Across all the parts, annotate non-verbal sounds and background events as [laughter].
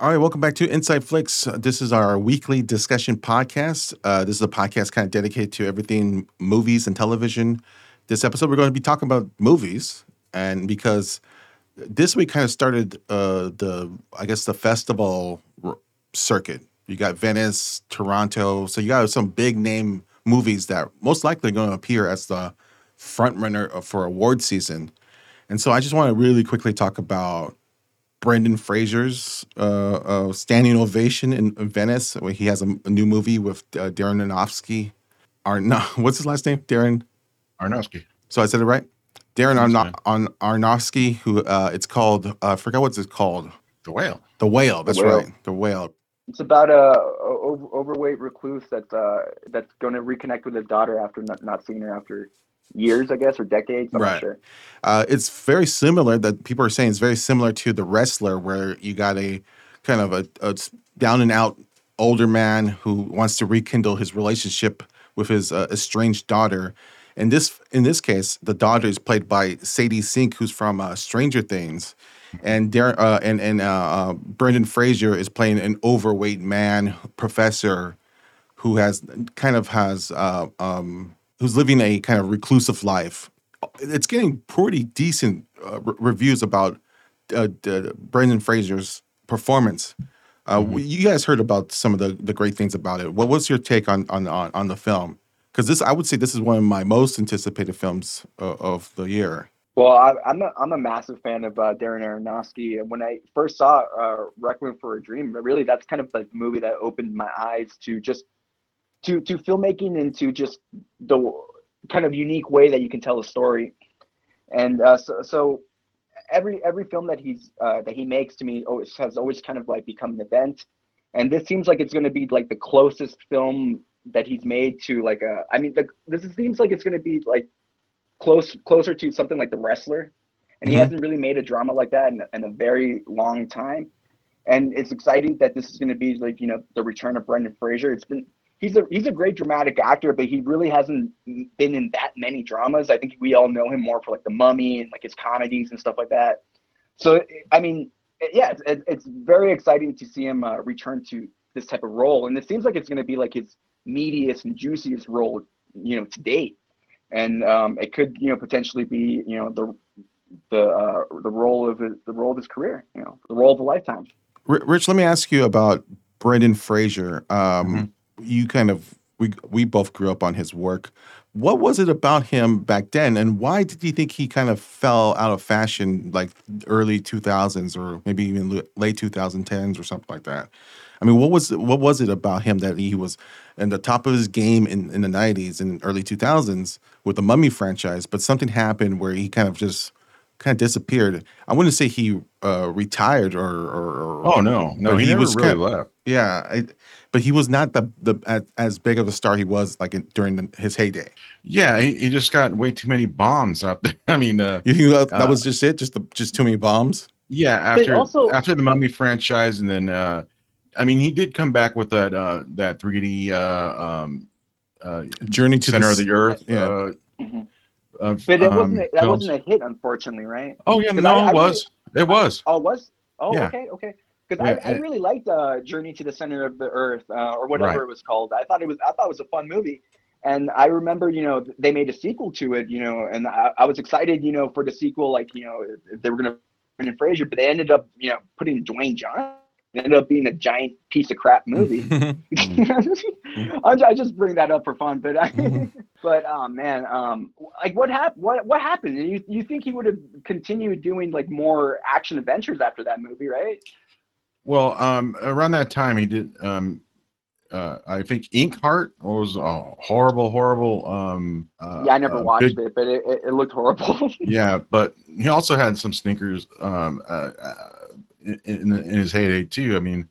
All right, welcome back to Inside Flicks. Uh, This is our weekly discussion podcast. Uh, this is a podcast kind of dedicated to everything movies and television. This episode, we're going to be talking about movies, and because this week kind of started uh, the, I guess, the festival r- circuit. You got Venice, Toronto, so you got some big name movies that most likely going to appear as the front runner for award season. And so I just want to really quickly talk about Brendan Fraser's uh, uh, standing ovation in Venice. Where he has a, a new movie with uh, Darren Aronofsky. Arno, [laughs] what's his last name? Darren. Arnowski. So I said it right. Darren That's Arno- Arn- Aronofsky. Who uh, it's called? uh, I forgot what's it called. The whale. The Whale. That's Whale. right. The Whale. It's about a, a over, overweight recluse that's uh that's going to reconnect with his daughter after not, not seeing her after years, I guess, or decades. I'm Right. not sure. Uh, it's very similar. That people are saying it's very similar to the wrestler, where you got a kind of a, a down and out older man who wants to rekindle his relationship with his uh, estranged daughter. And this, in this case, the daughter is played by Sadie Sink, who's from uh, Stranger Things, and Dar- uh, and and uh, uh, Brendan Fraser is playing an overweight man professor who has kind of has uh, um, who's living a kind of reclusive life. It's getting pretty decent uh, re- reviews about uh, Brendan Fraser's performance. Uh, Mhm. You guys heard about some of the, the great things about it. What was your take on on on, on the film? Because this, I would say, this is one of my most anticipated films uh, of the year. Well, I, I'm a I'm a massive fan of uh, Darren Aronofsky, and when I first saw uh, Requiem for a Dream, really that's kind of the movie that opened my eyes to just to to filmmaking and to just the kind of unique way that you can tell a story. And uh, so, so every every film that he's uh, that he makes to me always has always kind of like become an event. And this seems like it's going to be like the closest film that he's made to like a. I mean, the, this seems like it's going to be like close closer to something like The Wrestler, and he Mhm. hasn't really made a drama like that in, in a very long time. And it's exciting that this is going to be like you know the return of Brendan Fraser. It's been he's a he's a great dramatic actor, but he really hasn't been in that many dramas. I think we all know him more for like The Mummy and like his comedies and stuff like that. So I mean, yeah, it's, it's- it's very exciting to see him uh, return to this type of role, and it seems like it's going to be like his meatiest and juiciest role, you know, to date. And um, it could, you know, potentially be, you know, the the uh, the role of his, the role of his career, you know, the role of a lifetime. Rich, let me ask you about Brendan Fraser. Um, You kind of we we both grew up on his work. What was it about him back then, and why did you think he kind of fell out of fashion, like early two thousands or maybe even late two thousand tens or something like that? I mean, what was what was it about him that he was in the top of his game in, in the nineties and early two thousands with the Mummy franchise, but something happened where he kind of just kind of disappeared. I wouldn't say he uh, retired or, or, or Oh no, no, he, he was really kind- left. yeah, I, but he was not the the as, as big of a star he was like in, during the, his heyday. Yeah, he, he just got way too many bombs out there. [laughs] I mean, uh, You think that, that Uh, was just it? Just the, just too many bombs? yeah, after also- after the Mummy franchise, and then uh, I mean, he did come back with that uh, that 3D uh, um, uh, Journey to the center the, of the Earth. yeah. Uh, Mhm. uh, But it um, wasn't a, that films. wasn't a hit, unfortunately, right? Oh yeah, 'Cause no, I- I it was. It was. Oh, it was? Oh, Yeah. okay, okay. Because I, I really liked uh, Journey to the Center of the Earth uh, or whatever Right. it was called. I thought it was I thought it was a fun movie, and I remember you know they made a sequel to it, you know, and I, I was excited, you know, for the sequel, like you know if they were gonna Brendan Fraser, but they ended up you know putting Dwayne Johnson. It ended up being a giant piece of crap movie. [laughs] [laughs] I, I just bring that up for fun, but I, Mhm. [laughs] but um, man, um, like what happened? What what happened? You you think he would have continued doing like more action adventures after that movie, right? Well, um, around that time, he did. Um, uh, I think Inkheart was a horrible, horrible. Um, uh, yeah, I never uh, watched big- it, but it, it, looked horrible. [laughs] Yeah, but he also had some sneakers um, uh, uh, in, in in his heyday too. I mean,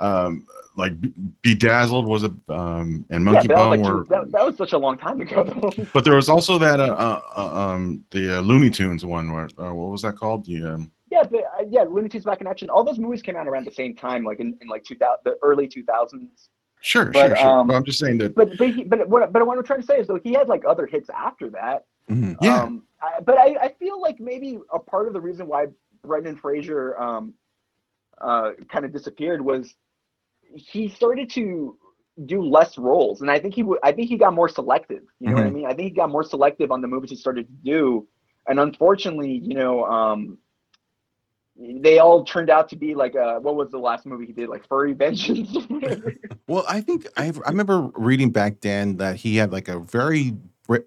um, like Bedazzled was a um, and Monkey was, Bone like, were, that, that was such a long time ago. but there was also that uh, uh, uh, um, the uh, Looney Tunes one. Where, uh, what was that called? The um, yeah, but uh, yeah, Looney Back in Action. All those movies came out around the same time, like in, in like 2000, the early 2000s. sure, But, sure, sure. um, but I'm just saying that. But but he, but what but what I'm trying to say is though he had like other hits after that. Mhm. Yeah. Um, I, but I, I feel like maybe a part of the reason why Brendan Fraser um, uh, kind of disappeared was he started to do less roles, and I think he w- I think he got more selective. You know mm-hmm. what I mean? I think he got more selective on the movies he started to do, and unfortunately, you know, um, they all turned out to be like uh, what was the last movie he did? Like furry vengeance? [laughs] Well i think I, I remember reading back then that he had like a very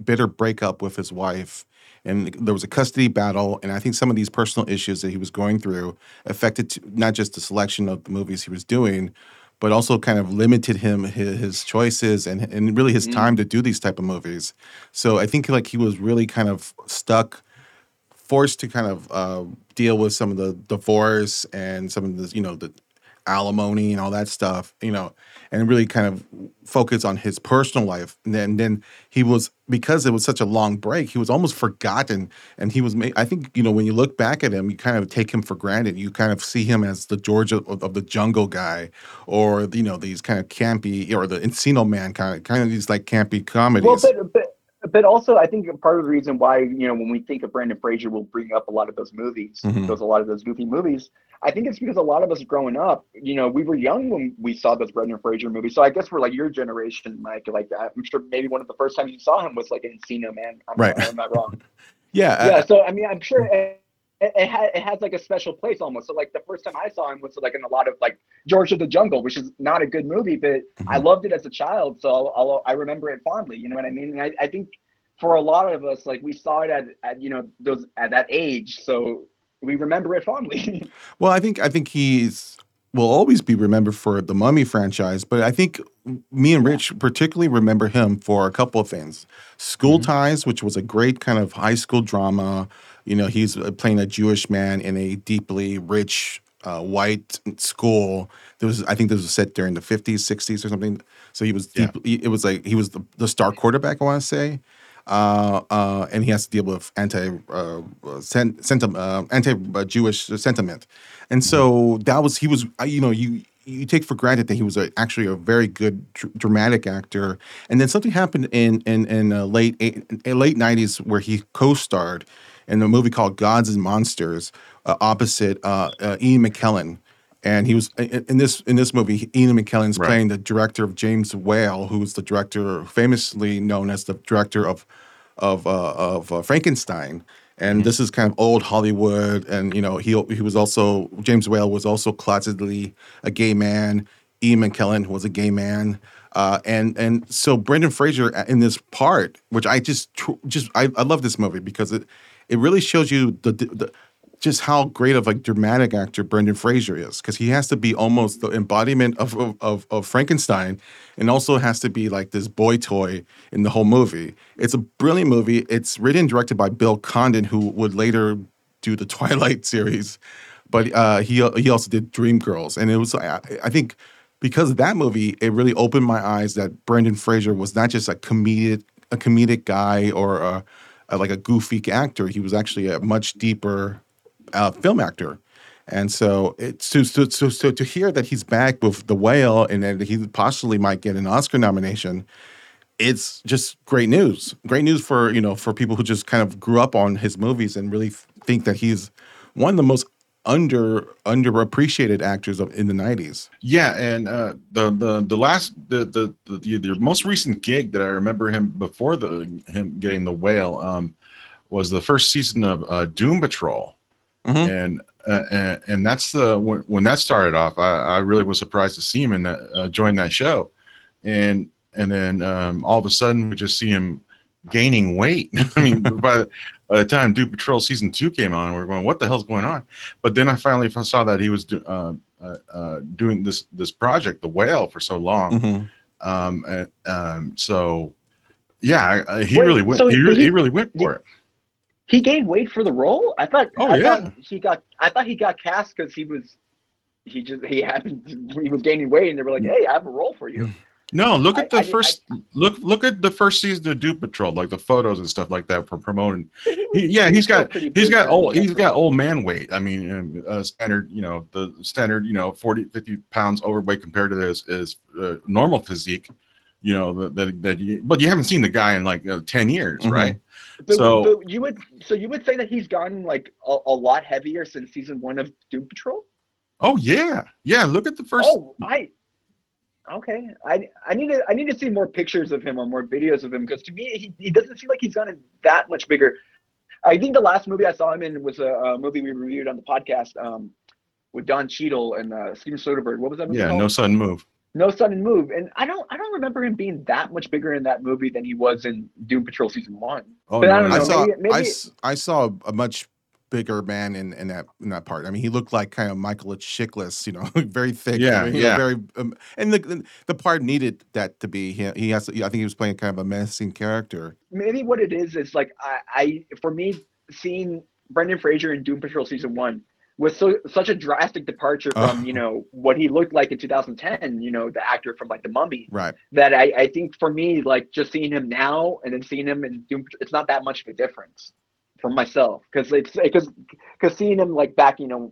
bitter breakup with his wife and there was a custody battle and i think some of these personal issues that he was going through affected not just the selection of the movies he was doing but also kind of limited him his, his choices and, and really his mm. time to do these type of movies. So i think like he was really kind of stuck forced to kind of uh, deal with some of the divorce and some of the you know the alimony and all that stuff you know and really kind of focus on his personal life. And then, then he was because it was such a long break he was almost forgotten. And he was i think you know when you look back at him you kind of take him for granted. You kind of see him as the georgia of, of the jungle guy or you know these kind of campy or the encino man kind of kind of these like campy comedies. well, but, but but also I think part of the reason why you know when we think of Brendan Fraser, we'll bring up a lot of those movies, mm-hmm. those a lot of those goofy movies. I think it's because a lot of us growing up, you know, we were young when we saw those Brendan Fraser movies. So I guess we're like your generation, Mike. Like I'm sure maybe one of the first times you saw him was like in Encino Man. I'm right? Not, am I wrong? [laughs] yeah. Yeah. so I mean, I'm sure. It, it, it, it has like a special place almost. So like the first time I saw him was like in a lot of like George of the Jungle, which is not a good movie, but mm-hmm. I loved it as a child, so I'll, I'll, i remember it fondly. You know what I mean? And I, I think for a lot of us, like we saw it at, at you know those at that age, so we remember it fondly. [laughs] well, I think I think he's will always be remembered for the Mummy franchise, but I think me and Rich particularly remember him for a couple of things. School mm-hmm. Ties, which was a great kind of high school drama. You know, he's uh, playing a Jewish man in a deeply rich uh, white school. There was, I think, this was set during the fifties, sixties, or something. So he was deep. Yeah. It was like he was the, the star quarterback. I want to say, uh, uh, and he has to deal with anti uh, sen- senti- uh, anti Jewish sentiment, and so that was he was uh, you know you you take for granted that he was a, actually a very good dr- dramatic actor, and then something happened in in in uh, late eight, late nineties where he co-starred in a movie called Gods and Monsters opposite Ian McKellen and he was in this in this movie. Ian McKellen's right. playing the director of James Whale, who's the director, famously known as the director of of uh, of uh, Frankenstein. And mm-hmm. this is kind of old Hollywood, and you know he he was also James Whale was also closetedly a gay man. Ian McKellen was a gay man. Uh, and and so Brendan Fraser uh, in this part, which I just just I, I love this movie because it it really shows you the, the just how great of a dramatic actor Brendan Fraser is because he has to be almost the embodiment of, of, of, Frankenstein and also has to be like this boy toy in the whole movie. It's a brilliant movie. It's written and directed by Bill Condon, who would later do the [laughs] Twilight series, but uh, he he also did Dreamgirls, and it was I, I think because of that movie, it really opened my eyes that Brendan Fraser was not just a comedic a comedic guy or a, a, like a goofy actor. He was actually a much deeper uh, film actor. And so it's so to hear that he's back with The Whale and that he possibly might get an Oscar nomination, it's just great news. Great news for you know for people who just kind of grew up on his movies and really think that he's one of the most under underappreciated actors of in the 90s. Yeah, and uh, the the the last the, the the the most recent gig that I remember him before the him getting the whale um, was the first season of uh, Doom Patrol Mm-hmm. And, uh, and, and that's the when, when that started off. I, I, really was surprised to see him in that uh, join that show, and and then um, all of a sudden we just see him gaining weight. [laughs] I mean, by the, by the time Doom Patrol season two came on, we are going, "What the hell's going on?" But then I finally saw that he was do, uh, uh, uh, doing this this project, The Whale, for so long. Mm-hmm. Um, and, um, so yeah, he Wait, really went. So he, he, he, really went for it he gained weight for the role. I thought. Oh I yeah. Thought he got. I thought he got cast because he was. He just he happened. He was gaining weight, and they were like, "Hey, I have a role for you." [laughs] No, look at the I, first I, look. Look at the first season of Doom Patrol, like the photos and stuff like that for promoting. [laughs] He, yeah, he's got he's got old he's got old man weight. I mean, uh, standard you know the standard you know 40, 50 pounds overweight compared to this is uh, normal physique. You know that that, you, but you haven't seen the guy in like uh, ten years, mm-hmm. right? But, so but you would so you would say that he's gotten like a, a, lot heavier since season one of Doom Patrol. Oh yeah, yeah. Look at the first. Oh, I. Okay, I I need to I need to see more pictures of him or more videos of him because to me he, he doesn't seem like he's gotten that much bigger. I think the last movie I saw him in was a, a movie we reviewed on the podcast um, with Don Cheadle and uh, Steven Soderbergh. What was that movie yeah, called? no sudden move. No Sudden Move, and I don't I don't remember him being that much bigger in that movie than he was in Doom Patrol season one. Oh But I no, don't I know, saw maybe- maybe- I, s- I saw a much bigger man in, in that in that part. I mean, he looked like kind of Michael Chiklis, you know, [laughs] very thick. Yeah, I mean, yeah. very. Um, and the the part needed that to be. He, he has. I think he was playing kind of a menacing character. maybe what it is is like I, I for me seeing Brendan Fraser in Doom Patrol season one was so such a drastic departure from Oh. you know what he looked like in 2010. You know the actor from like The Mummy. Right. That I, I think for me like just seeing him now and then seeing him in Doom, it's not that much of a difference for myself because it's because because seeing him like back you know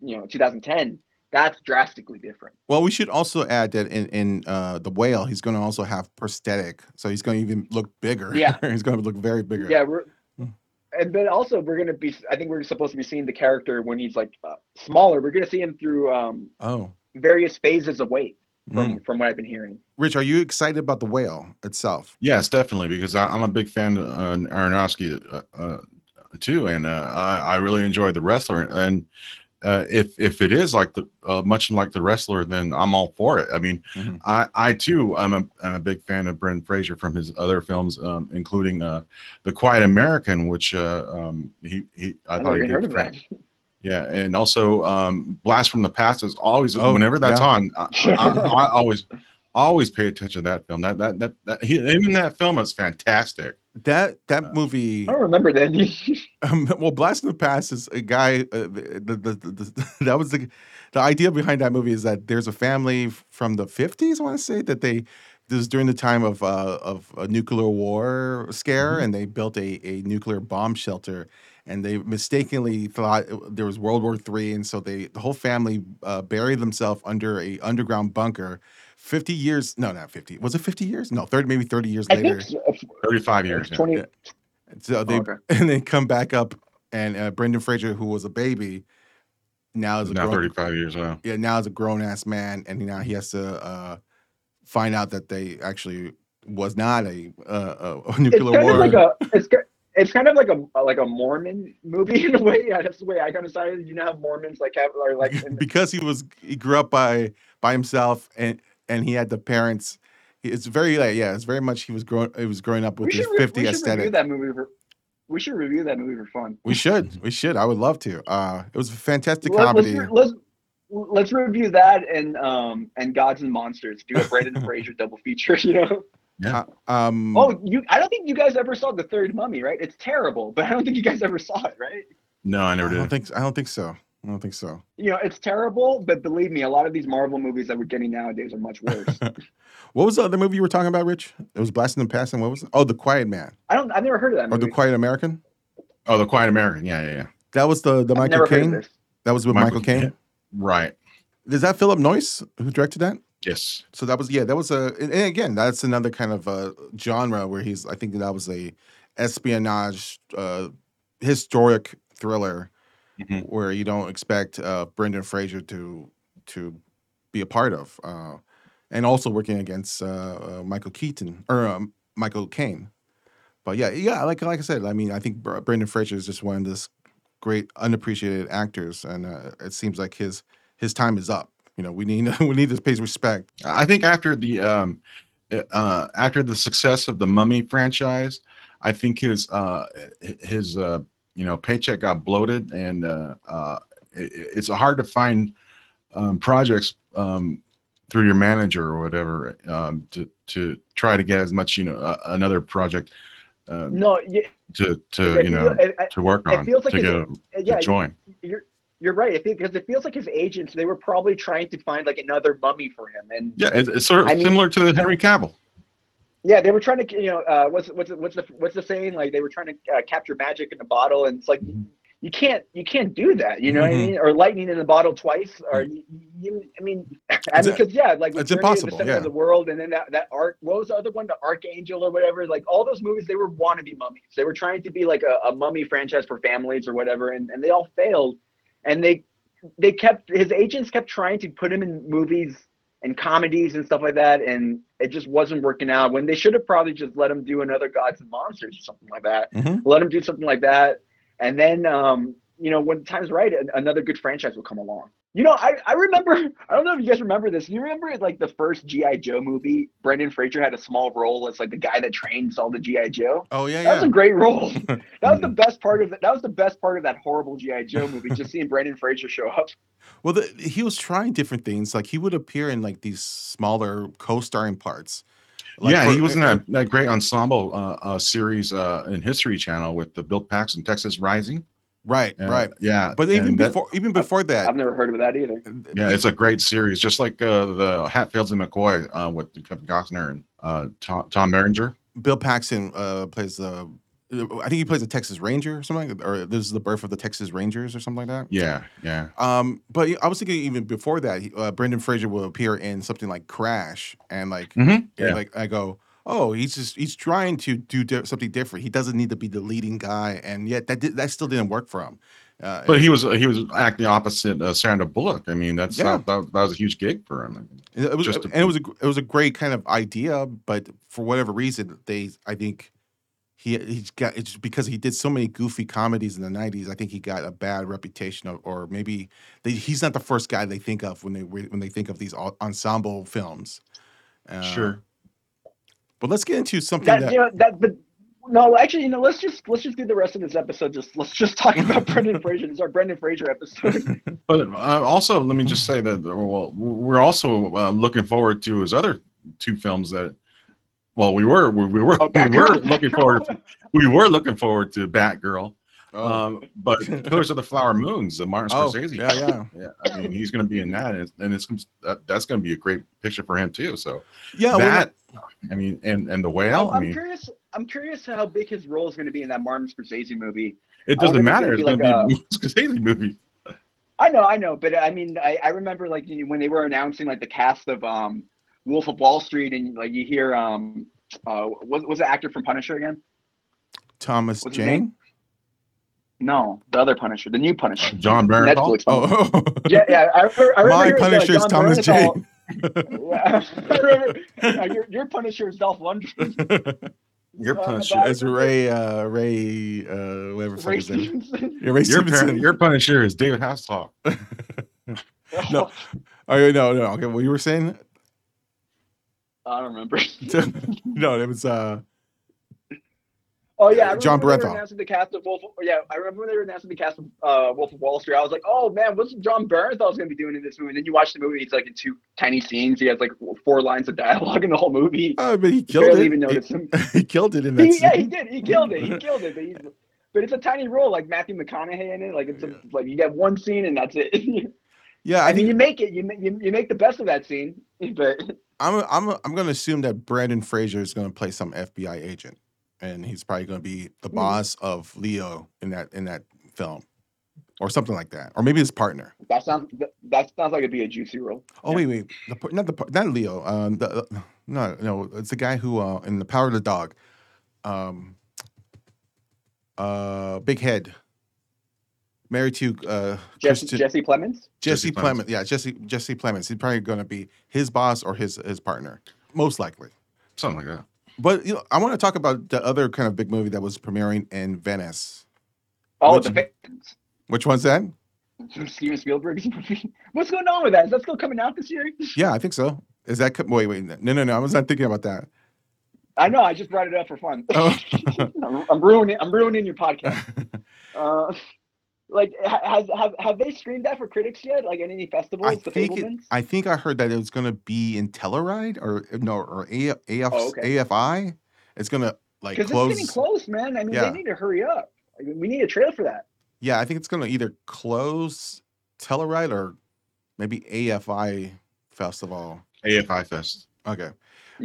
you know 2010 that's drastically different. Well, we should also add that in in uh, the whale, he's going to also have prosthetic, so he's going to even look bigger. Yeah. [laughs] he's going to look very bigger. Yeah, we're Hmm. and then also we're gonna be. I think we're supposed to be seeing the character when he's like uh, smaller. We're gonna see him through um, Oh, various phases of weight, from Mm. from what I've been hearing. Rich, are you excited about the whale itself? Yes, definitely, because I, I'm a big fan of uh, Aronofsky uh, uh, too, and uh, I, I really enjoy the wrestler. And uh, if if it is like the uh, much like the wrestler, then I'm all for it. I mean, Mhm. I I too I'm a I'm a big fan of Brendan Fraser from his other films, um, including uh, The Quiet American, which uh, um, he he I, I thought he heard of that. Yeah, and also um, Blast from the Past is always Oh, whenever that's yeah. on, I, I, I always always pay attention to that film. That that that, that he, him in that film is fantastic. That that Uh, movie. I don't remember that. [laughs] Um, well, Blast in the Past is a guy. Uh, the, the, the, the, [laughs] that was the the idea behind that movie is that there's a family from the 50s. I want to say that they this was during the time of uh, of a nuclear war scare, Mhm. and they built a, a nuclear bomb shelter, and they mistakenly thought there was World War Three, and so they the whole family uh, buried themselves under a underground bunker. 50 years no not 50 was it 50 years no 30 maybe 30 years I later think so. Thirty five years. twenty. Yeah. so they Oh, okay. [laughs] and they come back up, and uh, Brendan Fraser, who was a baby, now is a Now grown, thirty five years. Wow. yeah now is a grown ass man, and now he has to uh, find out that they actually was not a, uh, a It's nuclear kind war. of like a. It's ki- it's kind of like a like a Mormon movie in a way. Yeah, [laughs] that's the way I kind of decided. You know how Mormons like have are like in, [laughs] because he was he grew up by by himself and and he had the parents. It's very like yeah, it's very much he was growing. He was growing up with his this should, re- fifty we should review aesthetic. that movie for. We should review that movie for fun. We should, we should. I would love to. Uh, it was a fantastic Let- comedy. Let's, re- let's let's review that and um and Gods and Monsters. Do a Brendan [laughs] Fraser double feature. [laughs] You know. Uh, um, Oh, you! I don't think you guys ever saw the third Mummy, right? It's terrible, but I don't think you guys ever saw it, right? No, I never I don't did. think. I don't think so. I don't think so. You know, it's terrible, but believe me, a lot of these Marvel movies that we're getting nowadays are much worse. [laughs] What was the other movie you were talking about, Rich? It was Blasting the Past, and what was it? Oh, The Quiet Man I don't. I've never heard of that or The. Quiet American. Oh, the Quiet American. Yeah, yeah, yeah. That was the the I've Michael never Caine. That was with Michael, Michael Caine. Caine. Right. Is that Philip Noyce who directed that? Yes. So that was yeah, that was a and again that's another kind of uh, genre where he's I think that was a espionage uh, historic thriller Mhm. where you don't expect uh, Brendan Fraser to to be a part of, uh, and also working against uh, uh, Michael Keaton or um, Michael Caine. But yeah, yeah, like like I said, I mean, I think Brendan Fraser is just one of this great unappreciated actors, and uh, it seems like his his time is up. You know, we need [laughs] we need to pay respect. I think after the um, uh, after the success of the Mummy franchise, I think his uh, his uh, you know paycheck got bloated, and uh, uh, it, it's hard to find um, projects um, through your manager or whatever um, to to try to get as much you know uh, another project uh, No, yeah, to to it you know feel- it- to work it on feels like to get a, yeah, to join. you're you're right. It because it feels like his agents they were probably trying to find like another mummy for him, and Yeah, it's, it's sort of I mean- similar to the Henry Cavill. Yeah, they were trying to you know uh, what's what's the- what's the what's the saying like they were trying to uh, capture magic in a bottle, and it's like Mhm. you can't you can't do that, you know what I Mhm. mean? Or lightning in a bottle twice, or you, you I mean, [laughs] I mean because yeah, like it's impossible, the center yeah. of the world, and then that that arc. What was the other one? The Archangel or whatever. Like all those movies, they were wannabe mummies. They were trying to be like a, a mummy franchise for families or whatever, and and they all failed, and they they kept his agents kept trying to put him in movies and comedies and stuff like that, and it just wasn't working out. When they should have probably just let him do another Gods and Monsters or something like that. Mhm. Let him do something like that, and then um, you know when the time's right, another good franchise will come along. You know, I, I remember. [laughs] I don't know if you guys remember this. You remember like the first GI Joe movie? Brendan Fraser had a small role as like the guy that trains all the GI Joe. Oh yeah, That was a great role. [laughs] that was the best part of it. That was the best part of that horrible GI Joe movie. Just seeing Brendan Fraser show up. Well, the, he was trying different things. Like he would appear in like these smaller co-starring parts. Like, yeah, for- he was in that, that great ensemble uh, uh, series uh, in History Channel with the Bill Paxton Texas Rising. Right, Uh, right. Yeah, But even that- before, even before that, I've never heard of that either. yeah, it's a great series, just like uh, the Hatfields and McCoy uh, with Kevin Costner and uh, Tom, Tom Berenger. Bill Paxton uh, plays the. I think he plays the Texas Ranger or something, like- or this is the birth of the Texas Rangers or something like that. Yeah, yeah. Um, but I was thinking even before that, uh, Brendan Fraser will appear in something like Crash, and like, Mhm. and, Yeah. like I go, oh, he's just he's trying to do di- something different. He doesn't need to be the leading guy, and yet that did, that still didn't work for him. Uh, But he was he was acting opposite uh, Sandra Bullock. I mean, that's Yeah. that, that, that was a huge gig for him. It it was, just and it was a it was a great kind of idea, but for whatever reason, they I think he he's got it's because he did so many goofy comedies in the '90s. I think he got a bad reputation, of, or maybe they, he's not the first guy they think of when they when they think of these ensemble films. Uh, but let's get into something That, that, you know, that, but no, actually, you know, let's just let's just do the rest of this episode. Just let's just talk [laughs] about Brendan Fraser. It's our Brendan Fraser episode. [laughs] But uh, also, let me just say that well, we're also uh, looking forward to his other two films that. Well, we were we, we were Oh, [laughs] we were looking forward to, we were looking forward to Batgirl, oh, um, but Killers of the Flower Moons, the Martin oh, Scorsese. yeah, yeah, [laughs] yeah. I mean, he's going to be in that, and it's, and it's that, that's going to be a great picture for him too. So yeah. we're not- that, I mean, and and the whale. I I'm mean, curious. I'm curious how big his role is going to be in that Martin Scorsese movie. it doesn't matter. it's It's gonna be to be a Scorsese movie. I know, I know, but I mean, I, I remember like you know, when they were announcing like the cast of um Wolf of Wall Street, and like you hear um uh was was the actor from Punisher again? Thomas What's Jane. Name? No, the other Punisher, the new Punisher. Jon Bernthal. Netflix. one. Oh, [laughs] Yeah, yeah. I remember. I remember my uh, Punisher is Jon Thomas Bernthal- Jane. Yeah, remember, yeah, your, your Punisher is Dolph Lundgren. [laughs] Your Punisher. but I Ray, uh, Ray, uh, whatever the fuck Ray his name. Stevenson. Yeah, Ray Your, par- Stevenson. your Punisher is David Hasselhoff. [laughs] No. Oh no, no. Okay, what you were saying? I don't remember. no, it was uh Oh yeah, I Jon Bernthal. announcing the cast of Wolf. Yeah, I remember when they were announcing the cast of uh, Wolf of Wall Street. I was like, oh man, what's Jon Bernthal's going to be doing in this movie? And then you watch the movie; it's like in two tiny scenes. He has like four lines of dialogue in the whole movie. oh, but he killed barely it. even He- him. [laughs] He, killed it in that He, scene. yeah, he did. He killed it. He killed it. But, he's, but it's a tiny role, like Matthew McConaughey in it. Like it's a, like you get one scene and that's it. [laughs] Yeah, I, I mean, you make it. You, you you make the best of that scene. [laughs] But I'm I'm I'm going to assume that Brendan Fraser is going to play some FBI agent, and he's probably going to be the Hmm. boss of Leo in that in that film, or something like that, or maybe his partner. that sounds that, that sounds like it'd be a juicy role. Oh wait, wait, the, par- not the par- not Leo. Um, the, uh, no, no, it's the guy who uh in the Power of the Dog, um, uh, big head, married to uh Jesse, Christian- Jesse Plemons. Jesse Jesse Plemons. Plemons. Yeah, Jesse Jesse Plemons. He's probably going to be his boss or his his partner, most likely. Something like that. But you know, I want to talk about the other kind of big movie that was premiering in Venice. Oh, Which- the Victims. Which one's that? Steven Spielberg's movie. [laughs] What's going on with that? Is that still coming out this year? [laughs] Yeah, I think so. Is that co- wait wait no no no? I was not thinking about that. I know. I just brought it up for fun. Oh. [laughs] I'm, I'm ruining. I'm ruining your podcast. Uh, like, ha- has have have they screened that for critics yet? Like, at any festivals? I the think it, Fabelmans? I think I heard that it was going to be in Telluride or no or A, AF, Oh, okay. AFI. It's going to like Because close. it's getting close, man. I mean, Yeah. they need to hurry up. Like, we need a trailer for that. Yeah, I think it's going to either close Telluride or maybe AFI festival. AFI Fest. Okay.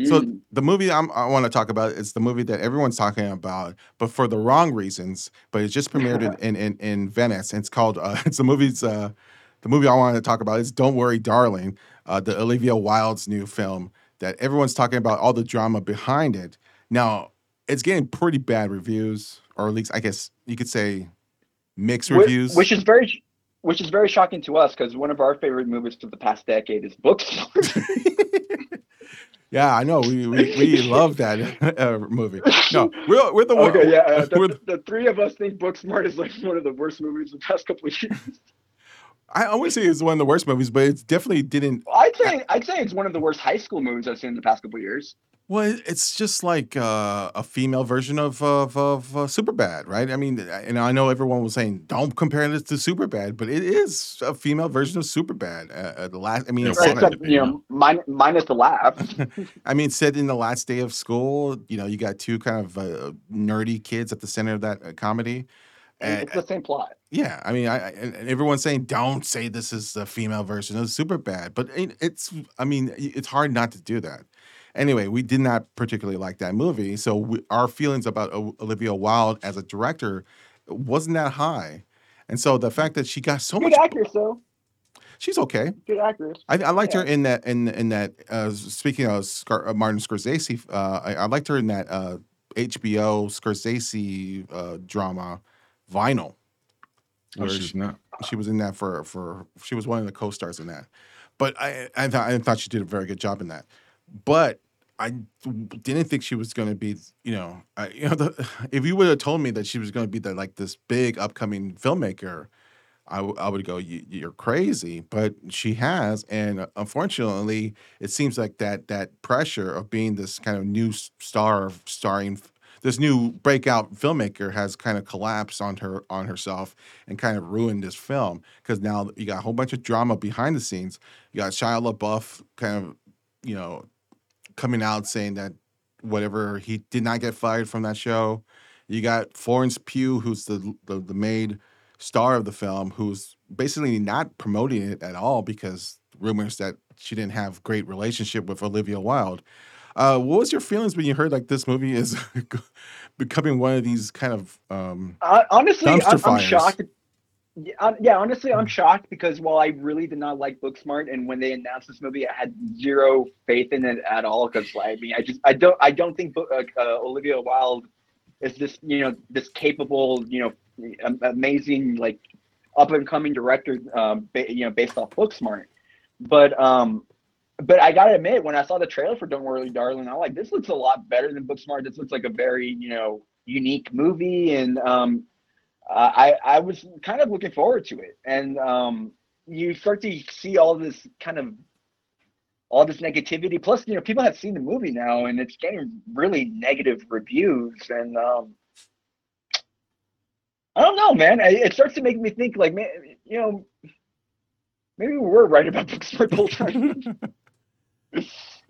So Mm. the movie I'm, I want to talk about is the movie that everyone's talking about, but for the wrong reasons. But it just premiered in, [laughs] in, in, in Venice. And it's called. Uh, [laughs] it's the movie's. Uh, the movie I wanted to talk about is "Don't Worry, Darling," uh, the Olivia Wilde's new film that everyone's talking about all the drama behind it. Now it's getting pretty bad reviews, or at least I guess you could say mixed Wh- reviews. which is very, which is very shocking to us because one of our favorite movies for the past decade is Booksmart. [laughs] yeah, I know. We we, we [laughs] love that uh, movie. No, we're we're the okay, yeah. Uh, the, the three of us think Booksmart is like one of the worst movies of the past couple of years. I always say it's one of the worst movies, but it definitely didn't. I'd say I'd say it's one of the worst high school movies I've seen in the past couple of years. Well, it's just like uh, a female version of of, of uh, Superbad, right? I mean, and I know everyone was saying don't compare this to Superbad, but it is a female version of Superbad. Uh, uh the last, I mean, Right, except you know, min- minus the laugh. I mean, set in the last day of school. You know, you got two kind of uh, nerdy kids at the center of that uh, comedy. And, it's the same plot. yeah, I mean, I, I and everyone's saying don't say this is the female version of Superbad, but it, it's, I mean, it's hard not to do that. Anyway, we did not particularly like that movie, so we, our feelings about O- Olivia Wilde as a director wasn't that high, and so the fact that she got so Good much, actress, though. she's okay. Good actress. I, I liked her in that in in that. Uh, speaking of Scar- uh, Martin Scorsese, uh, I, I liked her in that uh, HBO Scorsese uh, drama, Vinyl. Oh, where she's she, not. she was in that for for she was one of the co-stars in that. But I I thought I thought she did a very good job in that. But I didn't think she was going to be, you know, I, [laughs] you know, the, if you would have told me that she was going to be the like this big upcoming filmmaker, I, w- I would go, "You- you're crazy. But she has, and uh, unfortunately, it seems like that that pressure of being this kind of new star, starring this new breakout filmmaker has kind of collapsed on her on herself and kind of ruined this film because now you got a whole bunch of drama behind the scenes. You got Shia LaBeouf kind of, you know, coming out saying that whatever he did not get fired from that show. You got Florence Pugh, who's the the, the maid star of the film, who's basically not promoting it at all because rumors that she didn't have great relationship with Olivia Wilde. Uh, what was your feelings when you heard like this movie is [laughs] becoming one of these kind of um, Uh, honestly, I'm, I'm shocked. Yeah, uh, yeah, honestly, I'm shocked because while I really did not like Booksmart, and when they announced this movie, I had zero faith in it at all. Because I mean, I just I don't I don't think uh, uh, Olivia Wilde is this you know this capable you know amazing like up and coming director um ba- you know based off Booksmart. But um, but I gotta admit, when I saw the trailer for Don't Worry, Darling, I'm like, this looks a lot better than Booksmart. This looks like a very you know unique movie, and um, uh, I I was kind of looking forward to it, and um, you start to see all this kind of all this negativity. Plus, you know, people have seen the movie now, and it's getting really negative reviews, and um, I don't know, man. I, it starts to make me think, like, man, you know, maybe we were right about Booksmart the whole time.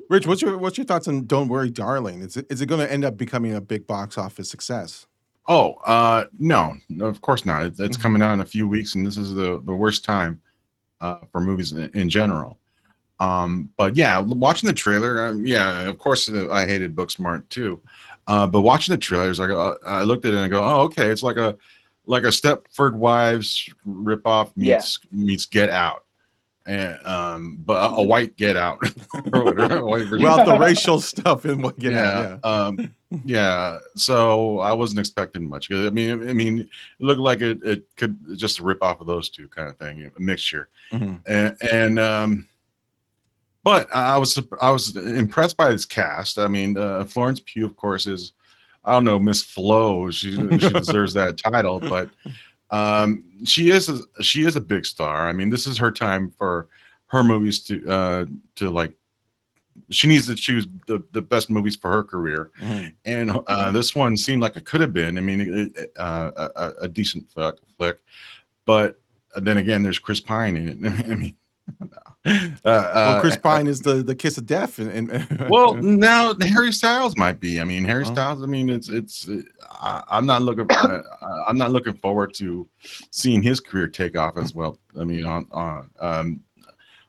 Rich, what's your what's your thoughts on Don't Worry, Darling? Is it is it going to end up becoming a big box office success? Oh, uh, no, no, of course not. It, it's Mhm. coming out in a few weeks, and this is the, the worst time uh, for movies in, in general. Um, but yeah, watching the trailer, um, yeah, of course, uh, I hated Booksmart too. Uh, but watching the trailers, I, go, I looked at it and I go, oh, okay, it's like a like a Stepford Wives ripoff Yeah. meets meets Get Out, and um, but a, a white Get Out, [laughs] or whatever, a. Without the racial stuff in what? Yeah, yeah. Um, yeah. So I wasn't expecting much. I mean, I mean, it looked like it, it could just rip off of those two kind of thing, a mixture. Mhm. And, and um, but I was I was impressed by this cast. I mean, uh, Florence Pugh, of course, is I don't know Miss Flo. She she [laughs] deserves that title, but um, she is a, she is a big star. I mean, this is her time for her movies to uh, to like. She needs to choose the, the best movies for her career, Mhm. and uh, this one seemed like it could have been. I mean, it, it, uh, a, a- decent flick, but then again, there's Chris Pine in it. [laughs] I mean, [laughs] uh, [laughs] Well, uh, Chris Pine is the the kiss of death, and, and [laughs] well, now Harry Styles might be. I mean, Harry Oh. Styles. I mean, it's it's. I, I'm not looking. Uh, I'm not looking forward to seeing his career take off as well. I mean, on on. Um,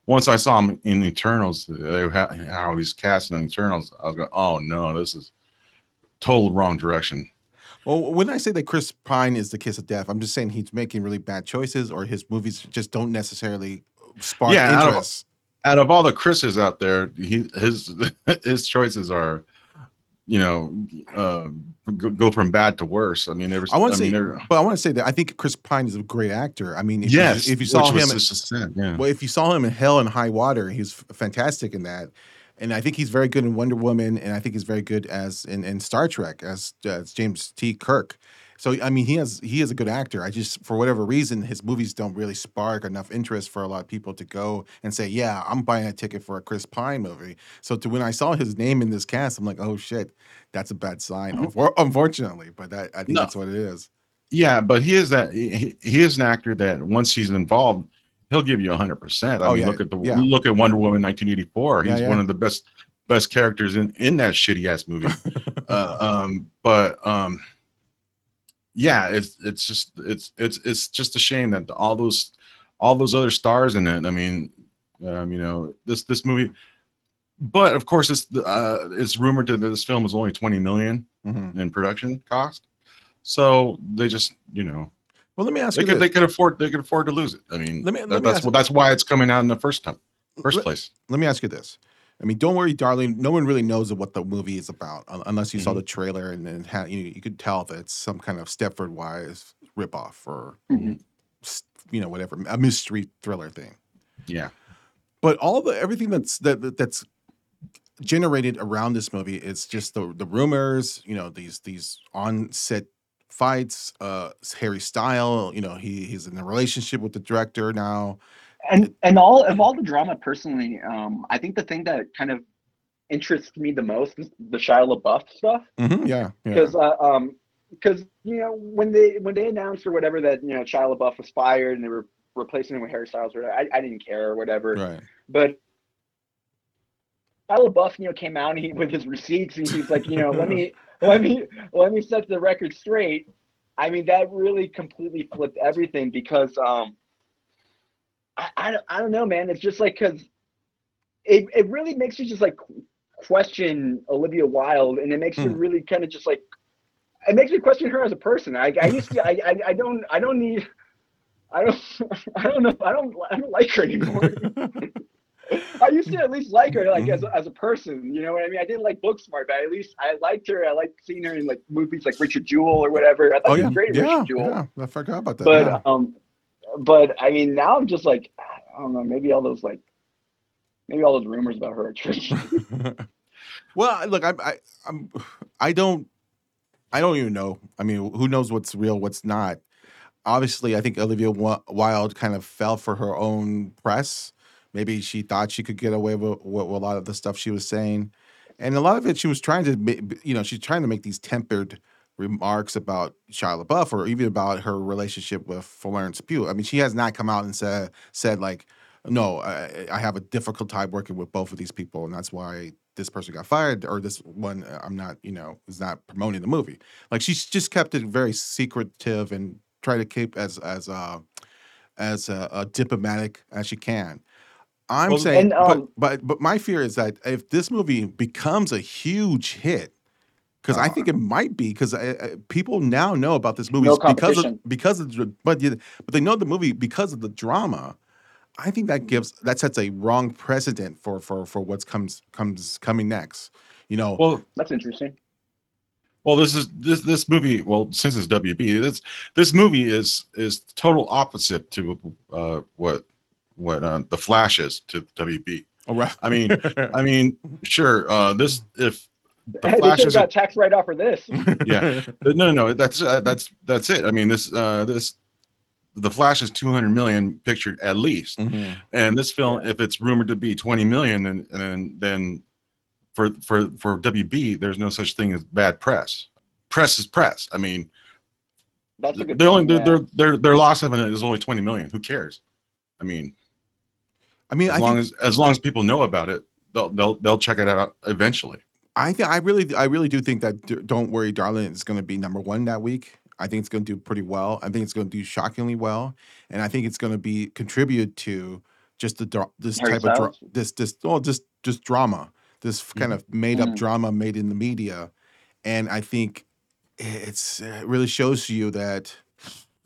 once I saw him in Eternals, they ha- how he's cast in Eternals. I was going, oh no, this is total wrong direction. well, when I say that Chris Pine is the kiss of death, I'm just saying he's making really bad choices, or his movies just don't necessarily spark Yeah, I don't- interest. Out of all the Chris's out there, he his [laughs] his choices are you know, uh, go, go from bad to worse. I mean, was, I want to say, there- but I want to say that I think Chris Pine is a great actor. I mean, if yes, you, if you saw him, a sin, yeah. well, if you saw him in Hell and High Water, he's fantastic in that. And I think he's very good in Wonder Woman, and I think he's very good as in, in Star Trek as, as James T. Kirk. So I mean, he has he is a good actor. I just for whatever reason, his movies don't really spark enough interest for a lot of people to go and say, "Yeah, I'm buying a ticket for a Chris Pine movie." So to when I saw his name in this cast, I'm like, "Oh shit, that's a bad sign." Unfor- Unfortunately, but that, I think No. that's what it is. Yeah, but he is that he, he is an actor that once he's involved, he'll give you hundred percent. I Oh, mean, yeah, look at the yeah. look at Wonder Woman 1984. Yeah, He's yeah. one of the best best characters in in that shitty ass movie. [laughs] uh, um, but um, yeah, it's it's just it's it's it's just a shame that all those all those other stars in it. I mean, um, you know, this this movie. But of course, it's uh, it's rumored that this film was only 20 million Mhm. in production cost. So they just, you know, Well, let me ask they you could this. they could afford they could afford to lose it. I mean, Let me- let me that's that's why it's coming out in the first time, first Let- place. let me ask you this. I mean, don't worry, darling. No one really knows what the movie is about unless you saw Mhm. the trailer and then ha- you you could tell that it's some kind of Stepford Wives ripoff or Mhm. you know whatever a mystery thriller thing. Yeah, But all the everything that's that that- that's generated around this movie is just the the rumors. You know these these on set fights. Uh, Harry Style. You know he he's in a relationship with the director now. And and all of all the drama personally um i think the thing that kind of interests me the most is the shia labeouf stuff Mhm, yeah, yeah. because uh, um because you know when they when they announced or whatever that you know shia labeouf was fired and they were replacing him with harry styles or whatever, I, I didn't care or whatever right. but Shia LaBeouf, you know, came out and he, with his receipts and he's like, you know, let me, [laughs] let me, let me set the record straight. I mean, that really completely flipped everything because, um, I, I, don't- I don't know, man. It's just like, cause it, it really makes you just like question Olivia Wilde and it makes you Hmm. really kind of just like, it makes me question her as a person. I, I used to, I, I, I don't, I don't need, I don't, [laughs] I don't know, I don't, I don't like her anymore. [laughs] I used to at least like her, like as a, as a person. You know what I mean? I didn't like Booksmart, but at least I liked her. I liked seeing her in like movies like Richard Jewell or whatever. I thought oh she yeah, was great yeah, Richard Jewell. yeah. I forgot about that. But yeah. um, but I mean, now I'm just like, I don't know. Maybe all those like, maybe all those rumors about her are true. [laughs] well, look, I, I, I'm, I don't, I don't even know. I mean, who knows what's real, what's not? Obviously, I think Olivia Wi- Wilde kind of fell for her own press. Maybe she thought she could get away with, with, a lot of the stuff she was saying, and a lot of it she was trying to, you know, she's trying to make these tempered remarks about Shia LaBeouf or even about her relationship with Florence Pugh. I mean, she has not come out and said said like, no, I, I have a difficult time working with both of these people, and that's why this person got fired or this one uh, I'm not, you know, is not promoting the movie. Like she's just kept it very secretive and try to keep as as uh as uh, uh, diplomatic as she can. I'm Well, saying, and, um, but but but my fear is that if this movie becomes a huge hit, because I Uh. think it might be, because people now know about this movie No because of because of but but they know the movie because of the drama. I think that gives that sets a wrong precedent for for for what's comes comes coming next. You know, well, That's interesting. well, this is this this movie. Well, since it's WB, this this movie is is total opposite to uh, what what uh, the Flash is to WB. oh, right. I mean, I mean, sure. Uh, this if the Hey, Flash should have is a- got tax write off for this. [laughs] yeah. no, no, no. That's uh, that's that's it. I mean, this uh, this the Flash is 200 million pictured at least, Mhm. and this film, if it's rumored to be 20 million, then then then for for for WB, there's no such thing as bad press. Press is press. I mean, That's a good. they only point, their yeah. their their their loss of it is only 20 million. Who cares? I mean, I mean, as I long think, as as long as people know about it, they'll they'll they'll check it out eventually. I I really I really do think that D- Don't Worry, Darling is going to be number one that week. I think it's going to do pretty well. I think it's going to do shockingly well, and I think it's going to be contribute to just the dra- this type of dra- this this oh just just drama, this f- kind mm, of made up Mm. drama made in the media, and I think eh, it's eh, it really shows you that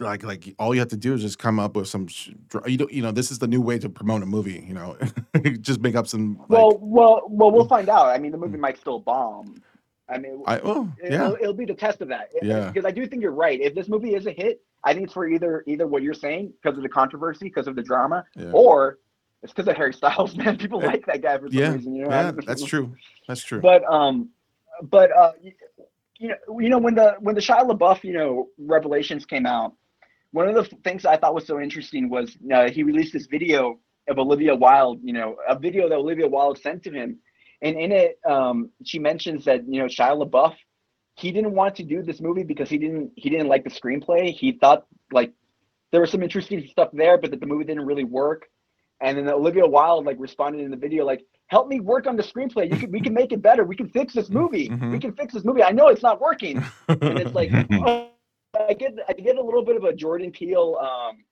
like like all you have to do is just come up with some sh- you don't you know this is the new way to promote a movie you know [laughs] just make up some like, Well, well, well, we'll find out. I mean, the movie might still bomb. I mean, I oh it'll, yeah it'll be the test of that. Yeah. Because I do think you're right. If this movie is a hit, I think it's for either either what you're saying because of the controversy, because of the drama, yeah or it's because of Harry Styles. [laughs] Man, people Uh, like that guy for some yeah reason. You know? yeah [laughs] that's true that's true. But um, but uh, you know, you know when the when the Shia LaBeouf you know revelations came out, one of the things I thought was so interesting was uh, he released this video of Olivia Wilde. You know, a video that Olivia Wilde sent to him, and in it, um, she mentions that you know Shia LaBeouf, he didn't want to do this movie because he didn't he didn't like the screenplay. He thought like there was some interesting stuff there, but that the movie didn't really work. And then Olivia Wilde like responded in the video like, "Help me work on the screenplay. You can, we can make it better. We can fix this movie. Mhm. We can fix this movie. I know it's not working." [laughs] And it's like, oh, [laughs] I get I get a little bit of a Jordan Peele. Um,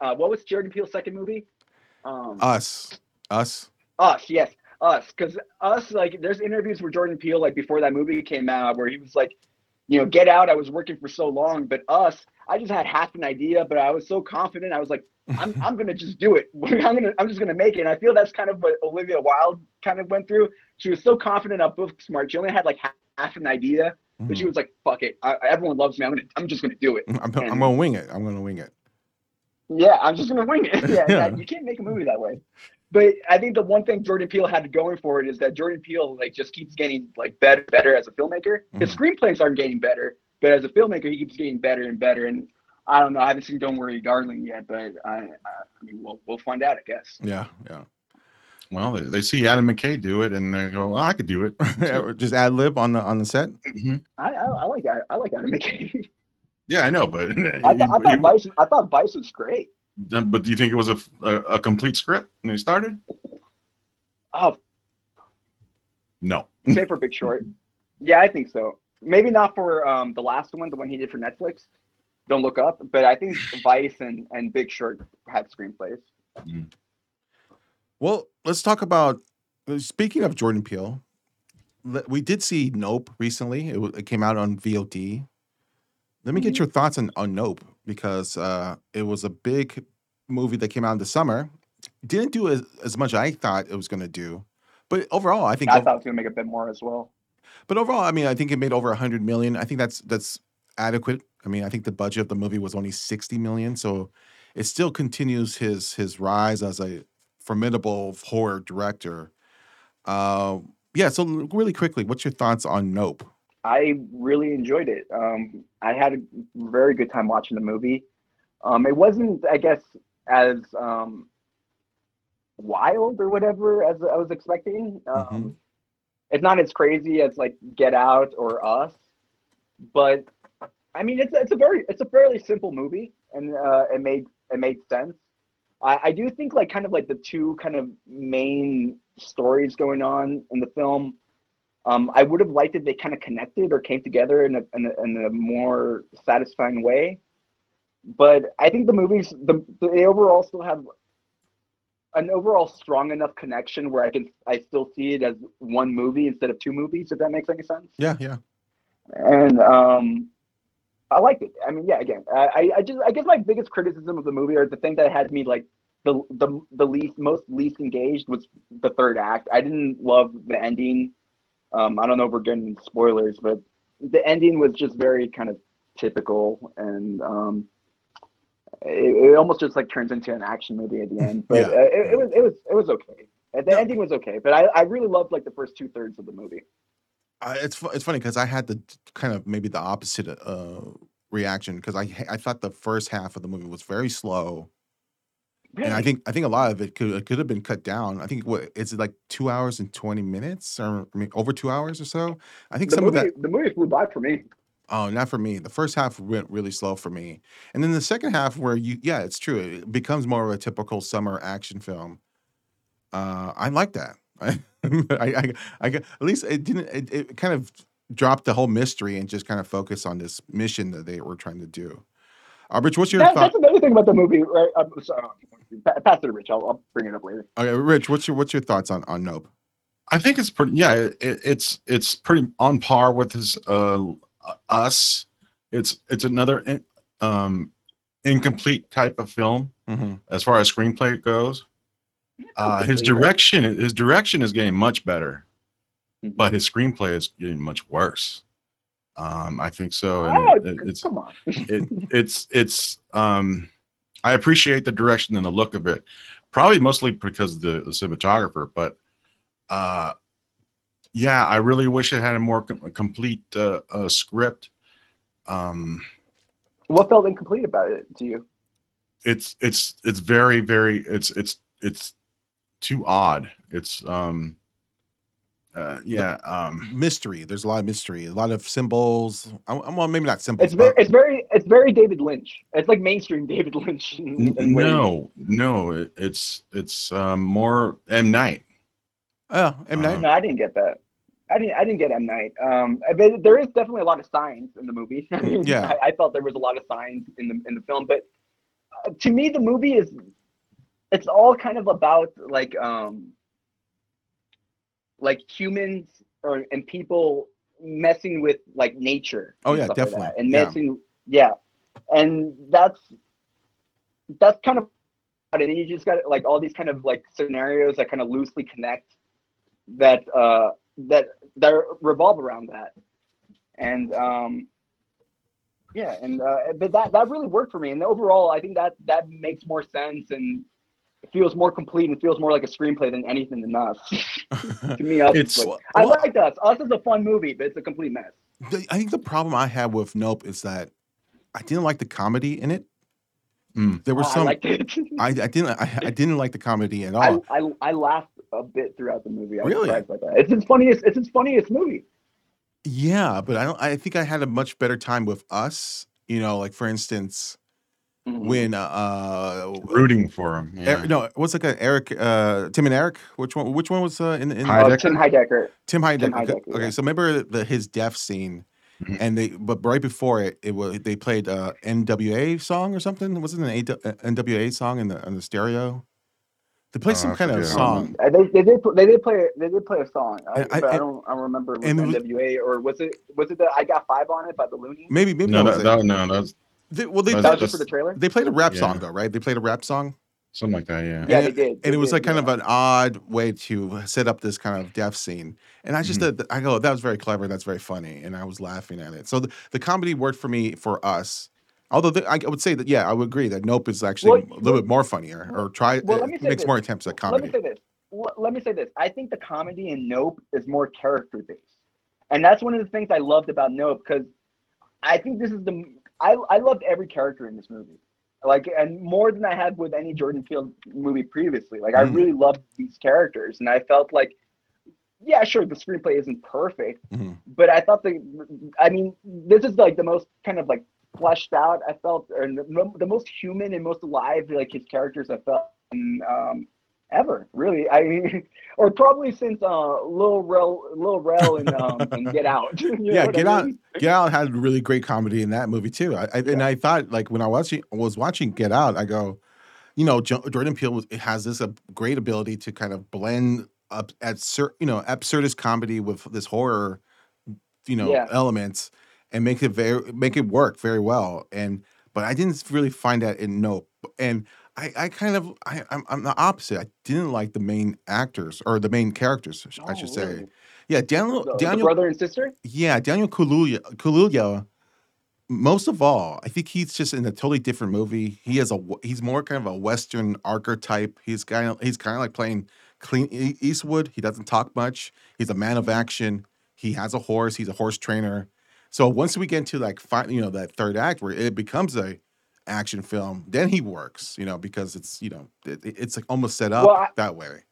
uh, what was Jordan Peele's second movie? Um, us us us, yes, us. Because us, like, there's interviews with Jordan Peele, like, before that movie came out, where he was like, you know, Get Out, I was working for so long, but us, I just had half an idea, but I was so confident. I was like, I'm, [laughs] I'm gonna just do it. [laughs] I'm gonna, I'm just gonna make it. And I feel that's kind of what Olivia Wilde kind of went through. She was so confident of Booksmart. She only had like half, half an idea, but she mm. was like, "Fuck it, I, everyone loves me. I'm gonna, I'm just gonna do it." I'm, I'm gonna wing it I'm gonna wing it Yeah, I'm just gonna wing it. [laughs] Yeah, Yeah. you can't make a movie that way. But I think the one thing Jordan Peele had going for it is that Jordan Peele like just keeps getting like better, better as a filmmaker. His mm. screenplays aren't getting better, but as a filmmaker, he keeps getting better and better. And I don't know, I haven't seen Don't Worry, Darling yet, but I, I, I mean, we'll we'll find out, I guess. yeah yeah well, they, they see Adam McKay do it, and they go, well, "I could do it." [laughs] just ad lib on the on the set Mhm. I I, I like I, I like Adam McKay. Yeah, I know, but I, [laughs] th- I thought Vice, I thought Vice was great. but do you think it was a, a, a complete script when they started? Oh, No. say for Big Short. Yeah, I think so. Maybe not for um the last one, the one he did for Netflix. Don't look up, but I think Vice and, and Big Short had screenplays. Well, let's talk about. uh, Speaking of Jordan Peele, we did see Nope recently. It, it came out on VOD. Let me get your thoughts on, on Nope because uh, it was a big movie that came out in the summer. Didn't do as, as much as I thought it was going to do, but overall, I think. I thought it was gonna make a bit more as well. but overall, I mean, I think it made over a hundred million. I think that's that's adequate. I mean, I think the budget of the movie was only sixty million, so it still continues his his rise as a formidable horror director. Uh, yeah. So really quickly, what's your thoughts on Nope? I really enjoyed it. Um, I had a very good time watching the movie. Um, it wasn't, I guess, as um, wild or whatever as I was expecting. Um, Mhm. It's not as crazy as like Get Out or Us, but I mean, it's it's a very it's a fairly simple movie, and uh, it made it made sense. I, I do think like kind of like the two kind of main stories going on in the film um, I would have liked if they kind of connected or came together in a, in a, in a more satisfying way. But I think the movies, the they overall still have an overall strong enough connection where I can I still see it as one movie instead of two movies. If that makes any sense. Yeah, yeah. And um, I liked it. I mean, yeah. Again, I I- just I guess my biggest criticism of the movie or the thing that had me like the the the least most least engaged was the third act. I didn't love the ending. Um, I don't know if we're getting spoilers, but the ending was just very kind of typical, and um, it, it almost just like turns into an action movie at the [laughs] end. But Yeah. uh, it, it was it was it was okay. The ending was okay, but I, I really loved like the first two thirds of the movie. Uh, it's it's funny because I had the kind of maybe the opposite uh, reaction because I I thought the first half of the movie was very slow. And I think I think a lot of it could it could have been cut down. I think what is it like two hours and twenty minutes, or I mean over two hours or so. I think the some movie of that. the movie flew by for me. Oh, not for me. The first half went really slow for me, and then the second half, where you yeah, it's true. It becomes more of a typical summer action film. Uh, I like that. [laughs] [laughs] I, I, I, at least it didn't. It, it kind of dropped the whole mystery and just kind of focused on this mission that they were trying to do. Uh, Rich, what's your That, thought? that's another thing about the movie. Right? I'm sorry. Pass it to Rich. I'll, I'll bring it up later. Okay, Rich, what's your what's your thoughts on on Nope? I think it's pretty. Yeah, it, it's it's pretty on par with his uh, us. It's it's another in- um, incomplete type of film hmm as far as screenplay goes. Uh, his direction his direction is getting much better. but his screenplay is getting much worse. Um, I think so, and Oh, it- it- it's come on. it, it's it's um I appreciate the direction and the look of it, probably mostly because of the, the cinematographer, but uh yeah, I really wish it had a more com- complete uh, uh script. Um what felt incomplete about it to you? it's it's it's very very it's it's it's too odd. It's um uh yeah, um mystery. There's a lot of mystery, a lot of symbols. I, I- well, maybe not symbols. It's very, but it's very, it's very David Lynch. It's like mainstream [laughs] David Lynch. in- n- in ways. no, no, it, it's it's um more M Night. oh, M Night. No, I didn't get that. I didn't. I didn't get M Night. Um, but there is definitely a lot of signs in the movie. [laughs] Yeah. I, I felt there was a lot of signs in the in the film, but uh, to me, the movie is it's all kind of about like um like humans or and people messing with like nature. Oh, yeah, stuff like definitely. and messing, yeah, and that's that's kind of and then you just got like all these kind of like scenarios that kind of loosely connect that uh that that revolve around that and um yeah and uh but that that really worked for me and overall i think that that makes more sense and feels more complete and feels more like a screenplay than anything than us [laughs] to me us It's- is like- Well, i liked us us is a fun movie but it's a complete mess The- I think the problem I had with Nope is that I didn't like the comedy in it. Mm. There were I some. liked it [laughs] I, I didn't. I, I didn't like the comedy at I, all. I, I laughed a bit throughout the movie. I Really? surprised that. It's his funniest. It's his funniest movie. yeah, but I don't. I think I had a much better time with us. You know, like for instance. When uh, uh Rooting for him. Er- no, what's like a Eric, uh, Tim and Eric? Which one? Which one was uh, in in Heidecker? Uh, Tim Heidecker. Tim Heidecker? Tim okay, Heidecker, okay, yeah. so remember the his death scene, Mhm. and they but right before it, it was they played uh NWA song or something. Was it an A- NWA song in the on the stereo? They played Oh, some kind of forget. song. Uh, they, they did. They did play. They did play a song. I, And I- but I, and- don't. I don't remember. It was and was- NWA or was it? Was it the I Got Five on it by the Luniz? Maybe maybe No, that was that, it. no, no, that's They, well, they That That played, was just for the trailer. they played a rap song though, right? They played a rap song. something like that. Yeah. Yeah, and they it, did. And They it was did, like kind yeah. of an odd way to set up this kind of death scene. And I just Mhm. thought, I go, that was very clever. That's very funny. And I was laughing at it. So the, the comedy worked for me for us. Although the, I would say that, yeah, I would agree that Nope is actually Well, a little well- bit more funnier or try, well, it let me say makes this. more attempts at comedy. Let me say this. L- Let me say this. I think the comedy in Nope is more character based, and that's one of the things I loved about Nope because I think this is the I I loved every character in this movie, like and more than I had with any Jordan Peele movie previously. Like I Mm. really loved these characters, and I felt like, yeah, sure, the screenplay isn't perfect, Mhm. but I thought the, I mean, this is like the most kind of like fleshed out. I felt, or the, the most human and most alive, like his characters I felt in, um, ever. Really, I mean, [laughs] or probably since uh, Lil Rel, Lil Rel, and um, [laughs] and Get Out. [laughs] You Yeah, what I Get Out. Get Out had really great comedy in that movie too. I, I and I thought like when I was watching was watching Get Out, I go, you know, Jordan Peele was, has this uh, great ability to kind of blend up at cer- you know absurdist comedy with this horror, you know, Yeah. elements and make it very make it work very well. And but I didn't really find that in Nope. And I, I kind of I, I'm, I'm the opposite. I didn't like the main actors or the main characters, I should Oh, say. really? Yeah, Daniel The, the Daniel brother and sister. yeah, Daniel Kaluuya, Kaluuya, most of all, I think he's just in a totally different movie. He has a w- he's more kind of a Western archetype. He's kind of he's kind of like playing Clint E- Eastwood. He doesn't talk much. He's a man of action. He has a horse. He's a horse trainer. So once we get into like fi- you know that third act where it becomes a action film, then he works. You know because it's you know it, it's like almost set up Well, I- that way.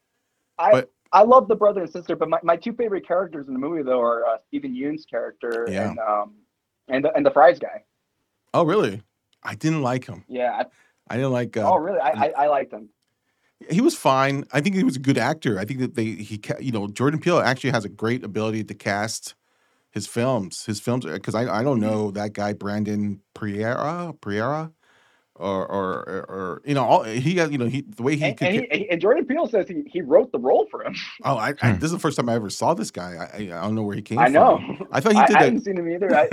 I But- I love the brother and sister, but my, my two favorite characters in the movie though are uh, Steven Yeun's character Yeah. and um and the, and the fries guy. Oh really? I didn't like him. Yeah. I, I didn't like. Uh, oh really? I, I I liked him. he was fine. I think he was a good actor. I think that they he you know Jordan Peele actually has a great ability to cast his films. His films because I I don't know that guy Brandon Perea Perea or or or, or you know all he got you know he the way he And, could and, he, and Jordan Peele says he, he wrote the role for him. oh I, I Hmm. this is the first time I ever saw this guy. I I, I don't know where he came from. I from. know. I thought he did I that. haven't seen him either. [laughs] I,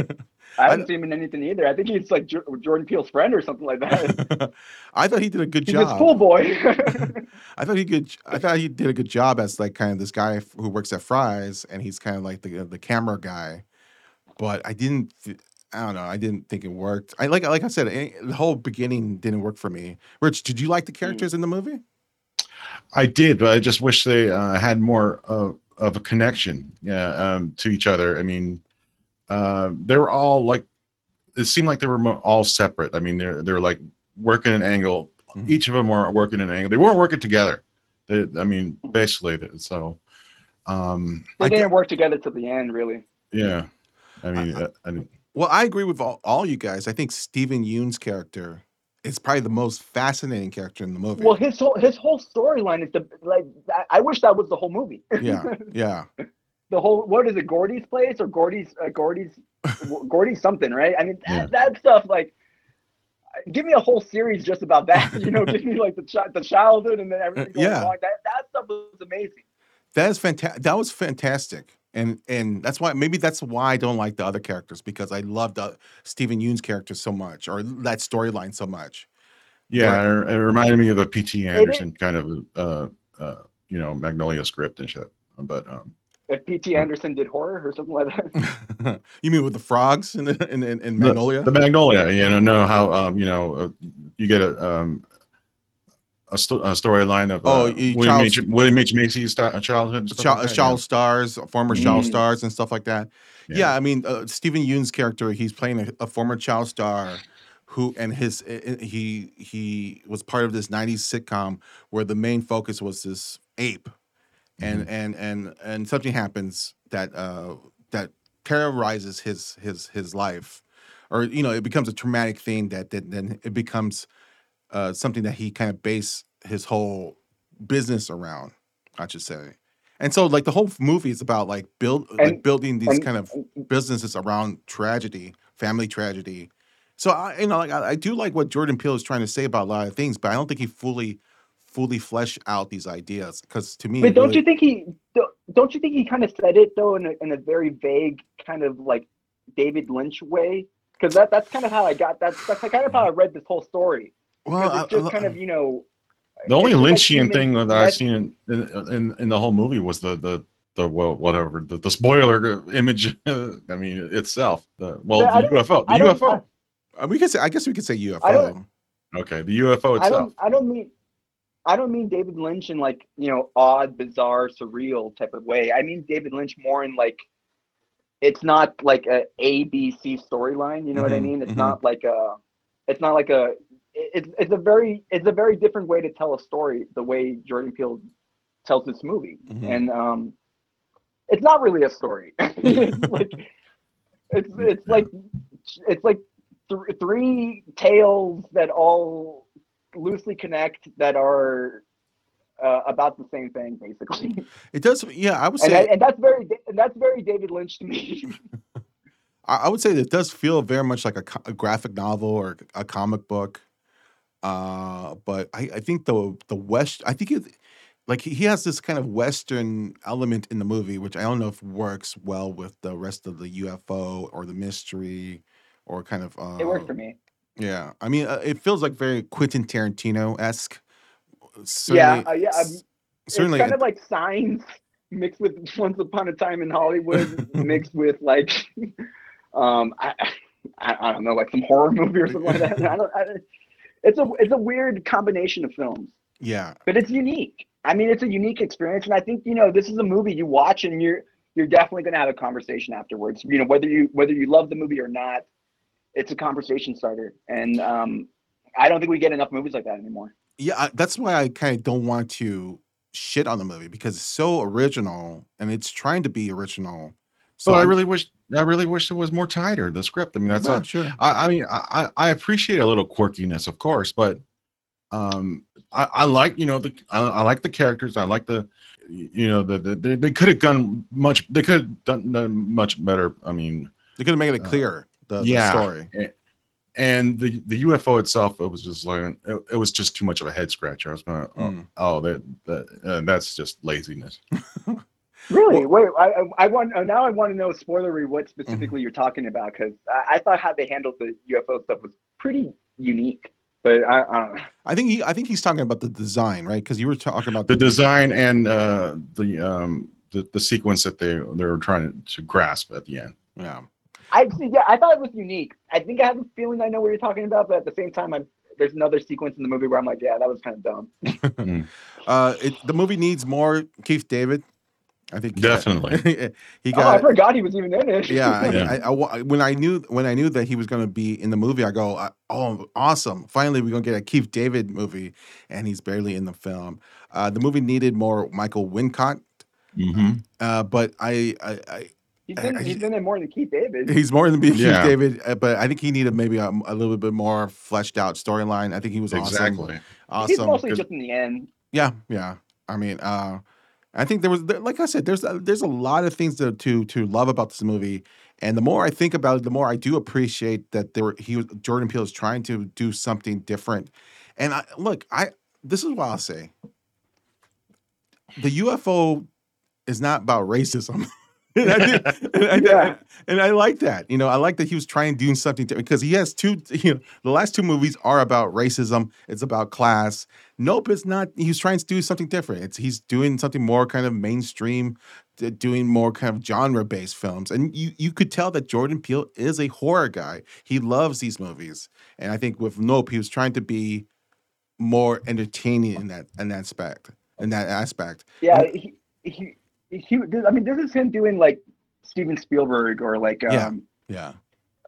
I haven't seen him in anything either. I think he's like J- Jordan Peele's friend or something like that. [laughs] I thought he did a good he's job. a schoolboy. [laughs] I thought he good. I thought he did a good job as like kind of this guy who works at Fry's, and he's kind of like the the camera guy. But I didn't. Th- I don't know. I didn't think it worked. I like like I said, the whole beginning didn't work for me. Rich, did you like the characters in the movie? I did, but I just wish they uh, had more of, of a connection yeah, um, to each other. I mean, uh, they were all like, it seemed like they were all separate. I mean, they're they're like working an angle. Mhm. Each of them were working an angle. They weren't working together. They, I mean, basically, th- so um, they didn't work together till the end, really. yeah. I mean, uh, I mean, Well, I agree with all, all you guys. I think Steven Yeun's character is probably the most fascinating character in the movie. Well, his whole his whole storyline is the like. I, I wish that was the whole movie. yeah, yeah. [laughs] the whole what is it, Gordy's place or Gordy's uh, Gordy's [laughs] Gordy's something, right? I mean, that, Yeah. that stuff like. Give me a whole series just about that. You know, give me like the chi- the childhood and then everything [laughs] going yeah. on. That that stuff was amazing. That is fantastic. That was fantastic, and and that's why maybe that's why I don't like the other characters because I loved uh, Steven Yeun's character so much or that storyline so much. yeah, it, it reminded me of a P.T. is- Anderson kind of, uh, uh, you know, Magnolia script and shit. But um, If P.T. Anderson did horror or something like that. [laughs] [laughs] you mean with the frogs in in, in, in The- Magnolia? The, Magnolia, you know, know how um, you know uh, you get a um, a, sto- a storyline of Oh, uh, William, Charles- H. William H. Macy's sta- childhood, and Child, like that, child stars, former child Mm. stars, and stuff like that. Yeah, Yeah. I mean, uh, Steven Yeun's character, he's playing a, a former child star who, and his, uh, uh, he he was part of this '90s sitcom where the main focus was this ape, and and and and something happens that uh that terrorizes his his his life, or you know, it becomes a traumatic thing that that then it becomes uh something that he kind of base his whole business around, I should say. And so, like the whole movie is about like build like building these and- kind of businesses around tragedy, family tragedy. So I, you know, like I, I do like what Jordan Peele is trying to say about a lot of things, but I don't think he fully, fully fleshed out these ideas. Because to me, But don't really- you think he don't- don't you think he kind of said it though in a, in a very vague kind of like David Lynch way? Because that that's kind of how I got that's that's kind of how I read this whole story. Well, Because it's I- just kind of you know. The only it's just like Lynchian thing that that- I've seen in, in in the whole movie was the the the well whatever the, the spoiler [laughs] image. I mean itself. The well Yeah, I the UFO. The UFO. we could say, I guess we could say UFO. Okay, the UFO I itself. don't I don't mean I don't mean David Lynch in like you know odd, bizarre, surreal type of way. I mean David Lynch more in like it's not like a ABC storyline. You know what I Mhm, mean? It's mhm. not like a it's not like a it's it's a very it's a very different way to tell a story. The way Jordan Peele tells this movie, Mhm. and um, it's not really a story. [laughs] it's like it's it's like it's like th- three tales that all loosely connect that are uh, about the same thing basically It does, yeah. I would and, say, and that's very and that's very david lynch to me [laughs] I I would say that it does feel very much like a, a graphic novel or a comic book. Uh, but I, I think the the West, I think it, like he has this kind of Western element in the movie, which I don't know if works well with the rest of the UFO or the mystery or kind of. Uh, it worked for me Yeah, I mean, uh, it feels like very Quentin Tarantino esque. Yeah, uh, yeah, um, certainly. it's kind of like signs [laughs] mixed with [laughs] once upon a time in hollywood [laughs] mixed with like um I, I i don't know like some horror movie or something like that I don't, I, it's a it's a weird combination of films yeah, but it's unique. I mean, it's a unique experience, and I think you know this is a movie you watch, and you're you're definitely going to have a conversation afterwards. You know, whether you whether you love the movie or not, it's a conversation starter, and um, I don't think we get enough movies like that anymore. yeah. I, that's why I kind of don't want to shit on the movie because it's so original and it's trying to be original. So I I'm- really wish I really wish it was more tighter the script. I mean that's not sure. I, I mean, I, I appreciate a little quirkiness, of course, but um, I, I like you know the I, I like the characters. I like the you know the, the they, they could have done much. They could have done, done much better. I mean, They could have made it Uh, clear the, the yeah. story. and the the UFO itself, it was just like it, it was just too much of a head scratcher. I was going, oh, Mm. oh that that uh, that's just laziness. [laughs] Really? Wait, I, I, I want uh, now. I want to know spoilery what specifically you're talking about because I, I thought how they handled the UFO stuff was pretty unique. But I, I don't know. I think he, I think he's talking about the design, right? Because you were talking about the design and uh, the um, the the sequence that they they were trying to, to grasp at the end. yeah. I see. Yeah, I thought it was unique. I think I have a feeling I know what you're talking about, but at the same time, I'm there's another sequence in the movie where I'm like, yeah, that was kind of dumb. [laughs] Uh, it, the movie needs more Keith David. I think Definitely. [laughs] he oh, I forgot he was even in it. yeah, Yeah. I, I wa- when I knew when I knew that he was going to be in the movie, I go, uh, "Oh, awesome! Finally, we're going to get a Keith David movie," and he's barely in the film. Uh, the movie needed more Michael Wincott, Mm-hmm. uh, but I, I, I he's in, he's in it more than Keith David. he's more than being Keith Yeah. David, uh, but I think he needed maybe a, a little bit more fleshed out storyline. I think he was awesome. Exactly. He's Awesome. mostly 'cause- just in the end. Yeah, yeah. I mean, uh, I think there was, like I said, there's a, there's a lot of things to, to to love about this movie, and the more I think about it, the more I do appreciate that there were, he was Jordan Peele is trying to do something different. And I look, I this is what I'll say: the UFO is not about racism. [laughs] and, I did- [laughs] and I- Yeah. and I like that. You know, I like that he was trying to do something different because he has two. [laughs] You know, the last two movies are about racism. It's about class. Nope, it's not. He's trying to do something different. It's he's doing something more kind of mainstream, doing more kind of genre based films. And you you could tell that Jordan Peele is a horror guy. He loves these movies. And I think with Nope, he was trying to be more entertaining in that in that aspect. In that aspect. Yeah, he, he, he, I mean, this is him doing like Steven Spielberg or like, Yeah. um, Yeah.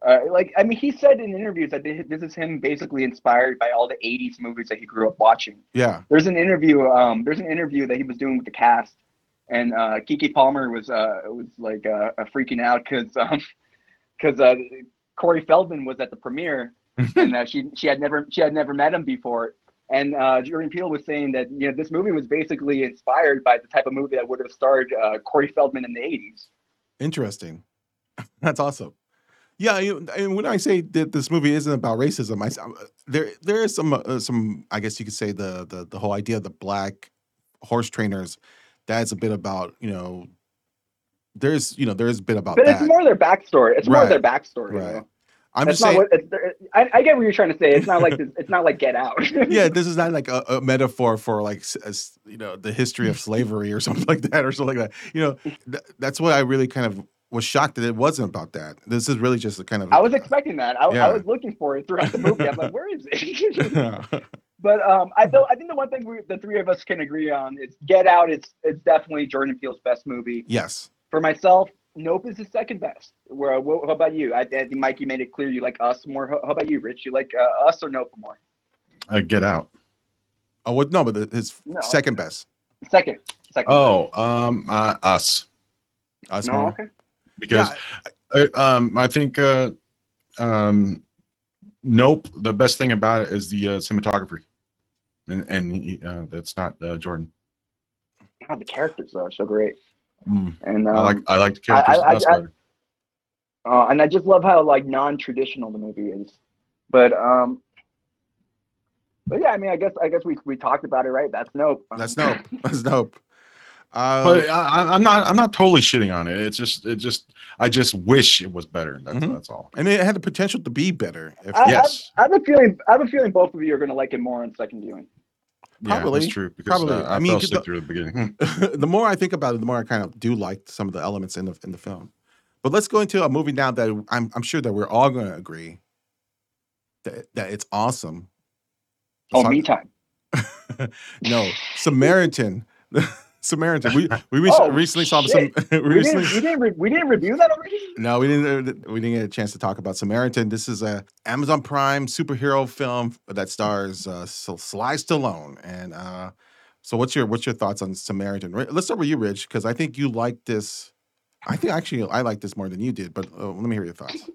Uh, like I mean, he said in interviews that this is him basically inspired by all the '80s movies that he grew up watching. Yeah. There's an interview, um, there's an interview that he was doing with the cast, and uh, Keke Palmer was uh, was like uh, freaking out because [laughs] um, because uh, Corey Feldman was at the premiere, [laughs] and uh, she she had never she had never met him before. And uh, Jordan Peele was saying that you know this movie was basically inspired by the type of movie that would have starred uh, Corey Feldman in the '80s. Interesting. [laughs] That's awesome. Yeah, you, and when I say that this movie isn't about racism, I uh, there there is some uh, some I guess you could say the the the whole idea of the black horse trainers. That's a bit about you know. There's you know there's a bit about But that. it's more their backstory. It's more Right, their backstory. right. though. I'm That's just not saying. what. It's, I, I get what you're trying to say. It's not like this, it's not like Get Out. yeah, [laughs] this is not like a, a metaphor for like you know the history of slavery or something like that or something like that. You know, th- that's what I really kind of was shocked that it wasn't about that. This is really just a kind of. I was expecting that. I, Yeah. I was looking for it throughout the movie. I'm like, where is it? [laughs] but um, I I think the one thing we, the three of us can agree on is Get Out. It's it's definitely Jordan Peele's best movie. yes. For myself, Nope is his second best. Where what, how about you? I, I think Mike, you made it clear you like Us more. How, how about you, Rich? You like uh, Us or Nope more? Uh, get out. Oh, what? No, but the- his No. second best. Second. Second. Oh, um, uh, us Us no. more. Okay. Because uh, um, I think uh, um, nope. The best thing about it is the uh, cinematography, and and he, uh, that's not uh, Jordan. God, the characters though are so great. Mm. And um, I like I like the characters. I- I- us I- better. Uh, and I just love how like non-traditional the movie is. But um, but yeah, I mean, I guess I guess we we talked about it, right? That's nope. That's nope. That's nope. Uh, but I, I- I'm not I'm not totally shitting on it. It's just it just I just wish it was better. That's Mhm. that's all. and it had the potential to be better. If, I, I- Yes. I, have a feeling. I have a feeling both of you are going to like it more on second viewing. Yeah, Probably. that's true. Because Probably. uh, I I, mean, fell 'cause asleep the- through the beginning. [laughs] the more I think about it, the more I kind of do like some of the elements in the in the film. But let's go into a movie now that I'm I'm sure that we're all going to agree that that it's awesome. Oh, Let's me talk- time. [laughs] no, Samaritan. [laughs] Samaritan. We [laughs] we re- Oh, recently saw some. shit. [laughs] we We recently, didn't. We didn't, re- we didn't review that already. no, we didn't. We didn't get a chance to talk about Samaritan. This is a Amazon Prime superhero film that stars uh, Sil- Sly Stallone. And uh, so, what's your what's your thoughts on Samaritan? Let's start with you, Rich, because I think you like this. I think actually I like this more than you did. But uh, let me hear your thoughts.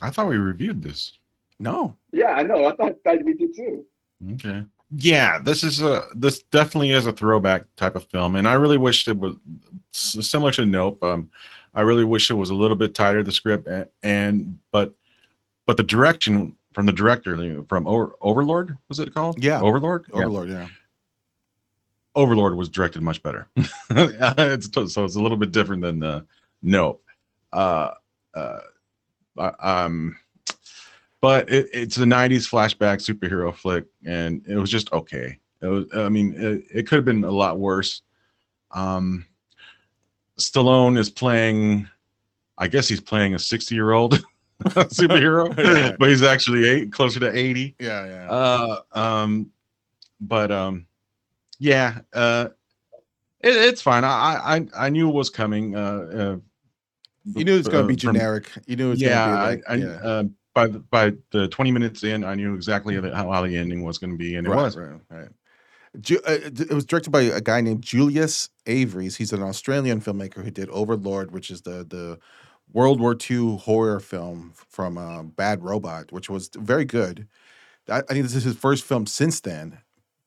I thought we reviewed this. No, Yeah, I know. I thought that we did too. Okay. Yeah, this is a this definitely is a throwback type of film, and I really wish it was similar to Nope. Um, I really wish it was a little bit tighter the script, and, and but but the direction from the director from Over, Overlord was it called? Yeah. Overlord. Overlord. Yeah. Overlord was directed much better. [laughs] it's so it's a little bit different than the Nope. Uh, uh, um, but it, it's a '90s flashback superhero flick, and it was just okay. It was, I mean, it, it could have been a lot worse. Um, Stallone is playing, I guess he's playing a 60 year old [laughs] superhero, [laughs] Yeah. but he's actually eight, closer to 80. Yeah, yeah. Uh, um, but um, yeah, uh, it, it's fine. I, I I knew it was coming. Uh, uh you knew it was going to be uh, from- generic. You knew it was yeah, going to be like, I, I, yeah. uh, by the, by the 20 minutes in, I knew exactly how, how the ending was going to be, and it right, was. right, right. Ju- uh, it was directed by a guy named Julius Averies. He's an Australian filmmaker who did Overlord, which is the the World War II horror film from uh, Bad Robot, which was very good. I, I think this is his first film since then,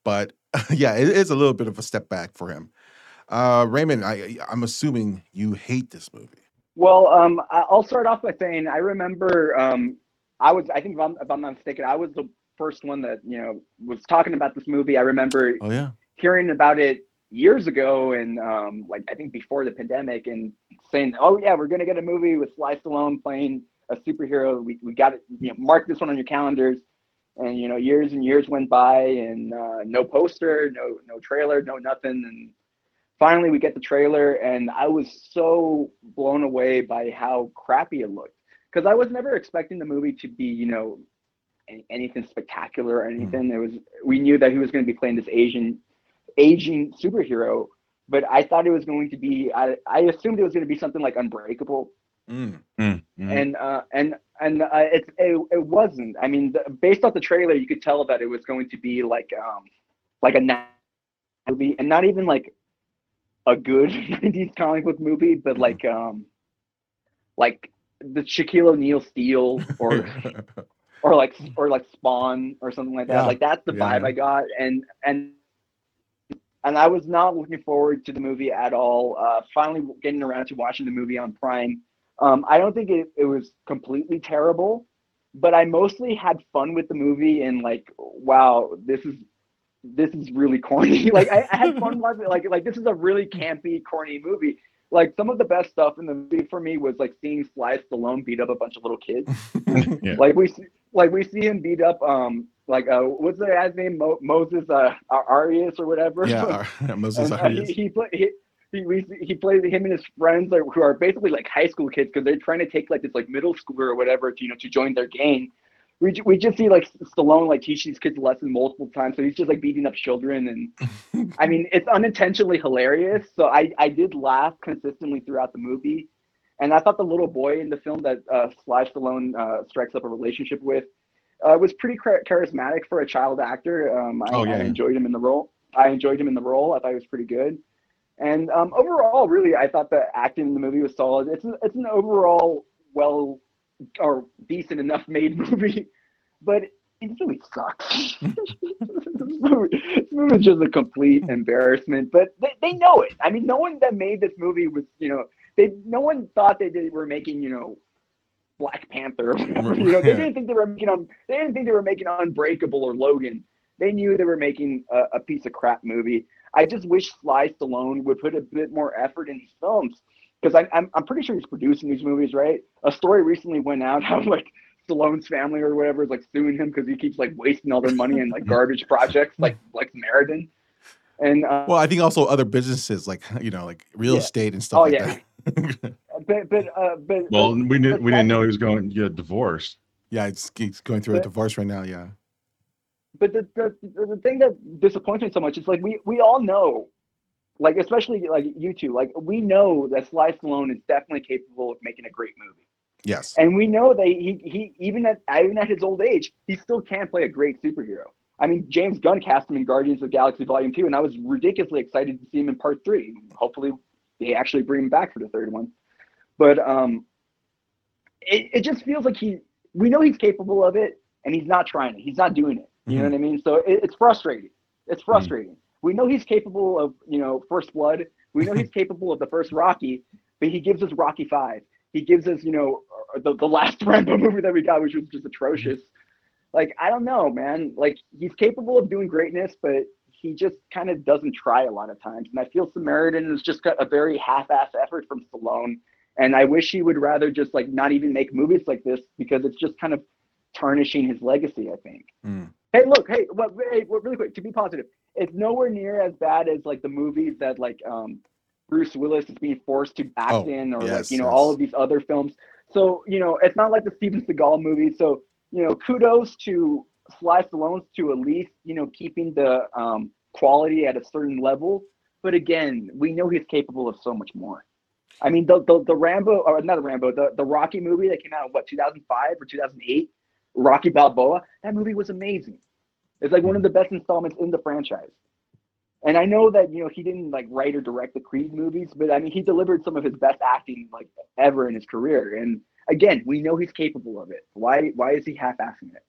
but [laughs] yeah, it is a little bit of a step back for him. Uh, Raymond, I, I'm assuming you hate this movie. Well, um, I- I'll start off by saying I remember um, I was I think if I'm, if I'm not mistaken, I was the first one that you know was talking about this movie. I remember Oh yeah, hearing about it years ago and um, like I think before the pandemic and saying, oh yeah, we're gonna get a movie with Sly Stallone playing a superhero. We, we got it, you know, mark this one on your calendars. And you know, years and years went by and uh, no poster, no no trailer, no nothing. And finally we get the trailer and I was so blown away by how crappy it looked. Because I was never expecting the movie to be, you know, any- anything spectacular or anything. It was we knew that he was going to be playing this Asian aging superhero, but I thought it was going to be. I, I assumed it was going to be something like Unbreakable, Mm. Mm, mhm. and uh, and and uh, it, it it wasn't. I mean, the, based off the trailer, you could tell that it was going to be like um like a movie, and not even like a good [laughs] '90s comic book movie, but Mhm. like um like the Shaquille O'Neal Steel [laughs] or or like or like Spawn or something like that. Yeah. Like that's the vibe yeah. I got, and and and I was not looking forward to the movie at all. Uh, finally, getting around to watching the movie on Prime. Um, I don't think it, it was completely terrible, but I mostly had fun with the movie and like, wow, this is this is really corny. [laughs] like I, I had fun [laughs] watching it. Like like this is a really campy, corny movie. Like some of the best stuff in the movie for me was like seeing Sly Stallone beat up a bunch of little kids [laughs] yeah. like we see like we see him beat up um like uh what's the guy's name Mo- Moses uh Ar- Arias or whatever yeah, [laughs] uh, [laughs] Moses and, uh, Arias. he he, play, he he we he played him and his friends like, who are basically like high school kids because they're trying to take like this like middle schooler or whatever to you know to join their gang. We, we just see like Stallone like teach these kids lessons multiple times, so he's just like beating up children, and [laughs] I mean it's unintentionally hilarious. So I I did laugh consistently throughout the movie, and I thought the little boy in the film that uh, Sly Stallone uh, strikes up a relationship with uh, was pretty char- charismatic for a child actor. Um, I, Oh, yeah. I enjoyed him in the role. I enjoyed him in the role. I thought he was pretty good. And um, overall, really, I thought the acting in the movie was solid. It's it's an overall well or decent enough made [laughs] movie, but it really sucks. [laughs] [laughs] this movie this movie is just a complete embarrassment. But they, they know it. I mean, no one that made this movie was you know they no one thought that they were making you know Black Panther. You know, they didn't think they were making on they didn't think they were making Unbreakable or Logan. They knew they were making a, a piece of crap movie. I just wish Sly Stallone would put a bit more effort in his films because I'm I'm pretty sure he's producing these movies, right? A story recently went out [laughs] how like Stallone's family or whatever is like suing him because he keeps like wasting all their money in like [laughs] garbage projects like like Meriden. And uh, Well, I think also other businesses like you know, like real Yeah. estate and stuff Oh, like yeah. that. [laughs] but but uh, but Well, we didn't we didn't know he was going to get divorced. yeah, it's, it's going through a divorce right now. Yeah, but the, the the thing that disappoints me so much is like we we all know, like especially like you two, like we know that Sly Stallone is definitely capable of making a great movie, yes, and we know that he he even at even at his old age, he still can play a great superhero. I mean, James Gunn cast him in Guardians of the Galaxy Volume Two, and I was ridiculously excited to see him in Part Three. Hopefully, they actually bring him back for the third one. But um, it it just feels like he we know he's capable of it, and he's not trying it. He's not doing it. You know what I mean? So it, it's frustrating. It's frustrating. We know he's capable of you know First Blood. We know he's [laughs] capable of the first Rocky, but he gives us Rocky Five. He gives us you know the the last [laughs] Rambo movie that we got, which was just atrocious. Like I don't know, man. Like he's capable of doing greatness, but he just kind of doesn't try a lot of times. And I feel Samaritan is just got a very half-ass effort from Stallone. And I wish he would rather just like not even make movies like this because it's just kind of tarnishing his legacy. I think. Mm. Hey, look, hey, what, hey, what, really quick to be positive, it's nowhere near as bad as like the movies that like um Bruce Willis is being forced to act Oh, in, or like you know yes. all of these other films. So you know, it's not like the Steven Seagal movies. So you know, kudos to Sly Stallone to at least you know keeping the um, quality at a certain level. But again, we know he's capable of so much more. I mean, the the, the Rambo or not the Rambo, the the Rocky movie that came out in what 2005 or 2008, Rocky Balboa. That movie was amazing. It's like one of the best installments in the franchise. And I know that you know he didn't like write or direct the Creed movies, but I mean he delivered some of his best acting like ever in his career. And again, we know he's capable of it. Why why is he half-assing it?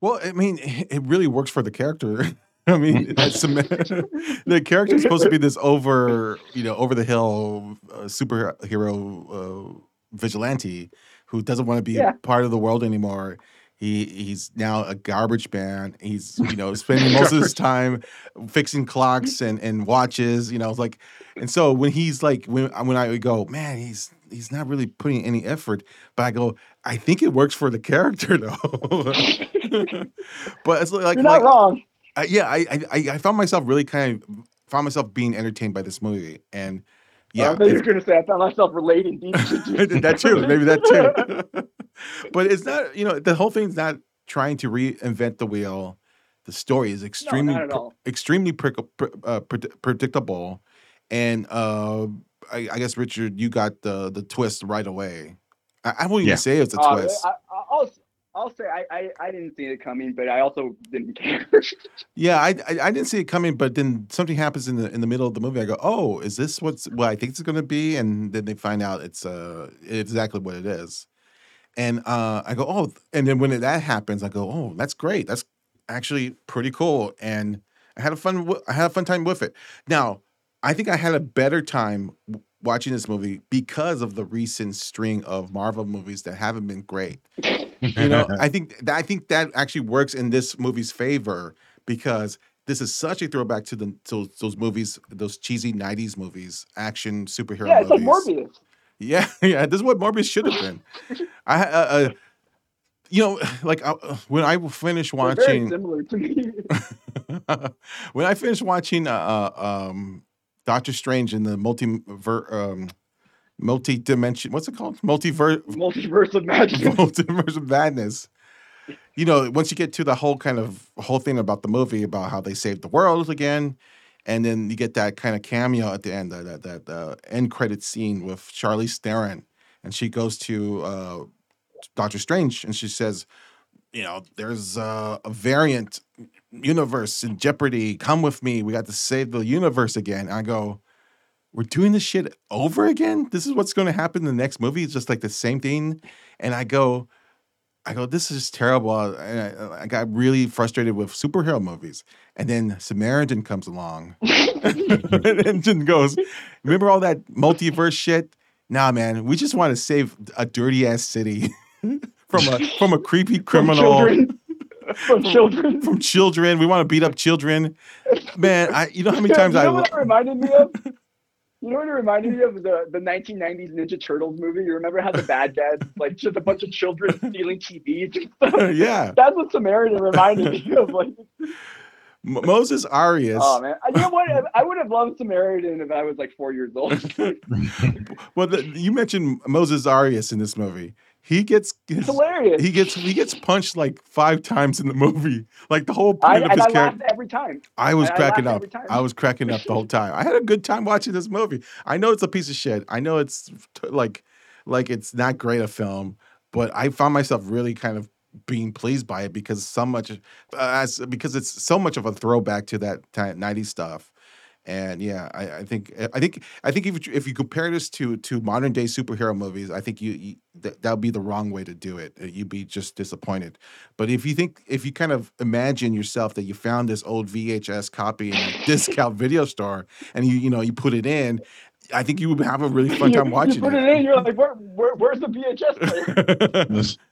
Well, I mean, [laughs] it really works for the character. [laughs] I mean, that's the [laughs] character is supposed to be this over, you know, over the hill uh, superhero uh, vigilante who doesn't want to be Yeah. part of the world anymore. He he's now a garbage man. He's you know [laughs] spending most of his time fixing clocks and, and watches. You know, it's like, and so when he's like when when I would go, man, he's he's not really putting any effort. But I go, I think it works for the character though. [laughs] but it's like You're like not wrong. I, yeah, I, I I- I found myself really kind of found myself being entertained by this movie, and yeah, I thought you were if- gonna say I found myself relating deep to [laughs] that too, maybe that too. [laughs] but it's not, you know, the whole thing's not trying to reinvent the wheel. The story is extremely pre- extremely pre- uh, pred- predictable, and uh, I, I guess Richard, you got the the twist right away. I, I won't even Yeah. say it's a Uh, twist. I, I, I'll say I, I I didn't see it coming, but I also didn't [laughs] care. Yeah, I, I I didn't see it coming, but then something happens in the in the middle of the movie. I go, "Oh, is this what's what I think it's going to be?" And then they find out it's uh exactly what it is. And uh, I go, "Oh!" And then when that happens, I go, "Oh, that's great. That's actually pretty cool." And I had a fun I had a fun time with it. Now, I think I had a better time watching this movie because of the recent string of Marvel movies that haven't been great [laughs] you know [laughs] i think that i think that actually works in this movie's favor because this is such a throwback to the to those movies those cheesy 90s movies action superhero yeah, it's like movies Morbius. yeah [laughs] yeah this is what morbius should have been i uh, uh, you know [sighs] like uh, when i finished They're very watching similar to me. [laughs] when i finished watching uh, uh um doctor strange in the multi um multi-dimension what's it called multiverse Multiverse of magic. [laughs] multiverse of madness. You know, once you get to the whole kind of whole thing about the movie about how they saved the world again, and then you get that kind of cameo at the end, that that, that uh, end credit scene with Charlize Theron, and she goes to uh, Doctor Strange and she says, "You know, there's uh, a variant universe in jeopardy. Come with me. We got to save the universe again." And I go. We're doing this shit over again. This is what's going to happen in the next movie. It's just like the same thing. And I go, I go, this is terrible. Uh, and I, uh, I got really frustrated with superhero movies. And then Samaritan comes along [laughs] [laughs] and then goes, remember all that multiverse shit? Nah, man, we just want to save a dirty ass city [laughs] from a from a creepy From criminal children. From children. from children. We want to beat up children. Man, I you know how many times you I know what it reminded me of? You know what it reminded me of? The, the 1990s Ninja Turtles movie. You remember how the bad guys, like just a bunch of children [laughs] stealing TVs [laughs] yeah. That's what Samaritan reminded me of. Like, [laughs] Moses Arias. oh man, you know what? I would have loved Samaritan if I was like four years old. well, the, you mentioned Moses Arias in this movie. He gets It's hilarious. he gets he gets punched like five times in the movie. Like the whole I, point of and his I character. laughed every time. I was and cracking laughed up. every time. I was cracking up the whole time. I had a good time watching this movie. I know it's a piece of shit. I know it's t- like like it's not great a film, but I found myself really kind of being pleased by it because so much uh, as because it's so much of a throwback to that time, 90s stuff. And yeah, I, I think I think I think if you, if you compare this to to modern day superhero movies, I think you, you that that would be the wrong way to do it. Uh, You'd be just disappointed. But if you think if you kind of imagine yourself that you found this old VHS copy in a discount [laughs] video store and you you know you put it in, I think you would have a really fun time watching you put it. in, you're like, where, where, where's the VHS player? [laughs]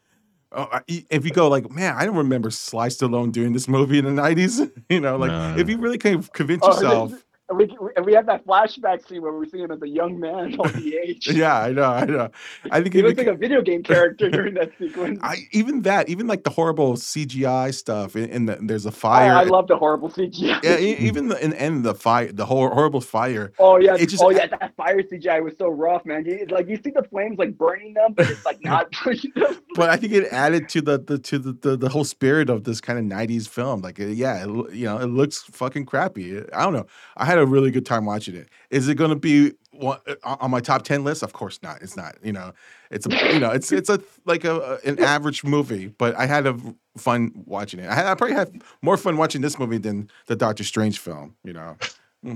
Oh, if you go like, man, I don't remember Sly Stallone doing this movie in the nineties. [laughs] you know, like No. if you really can convince Oh, yourself. And we, and we have that flashback scene where we see him as a young man on the [laughs] age. Yeah, I know, I know. I think He looks you like a video game character during that sequence. I, I even that, even like the horrible CGI stuff, and, the there's a oh, fire. I, love the horrible CGI. yeah, even the, in, in the fire, the whole horrible fire. Oh yeah, It just- oh yeah, that fire CGI was so rough, man. Like you see the flames like burning them, but it's like not [laughs] burning them. But I think it added to the, the to the, the the whole spirit of this kind of '90s film. Like, yeah, it, you know, it looks fucking crappy. I don't know. I had a really good time watching it. Is it going to be one, uh, on my top ten list? Of course not. It's not. You know, it's a you know, it's it's a like a, an average movie. But I had a fun watching it. I, had, I probably had more fun watching this movie than the Doctor Strange film. You know.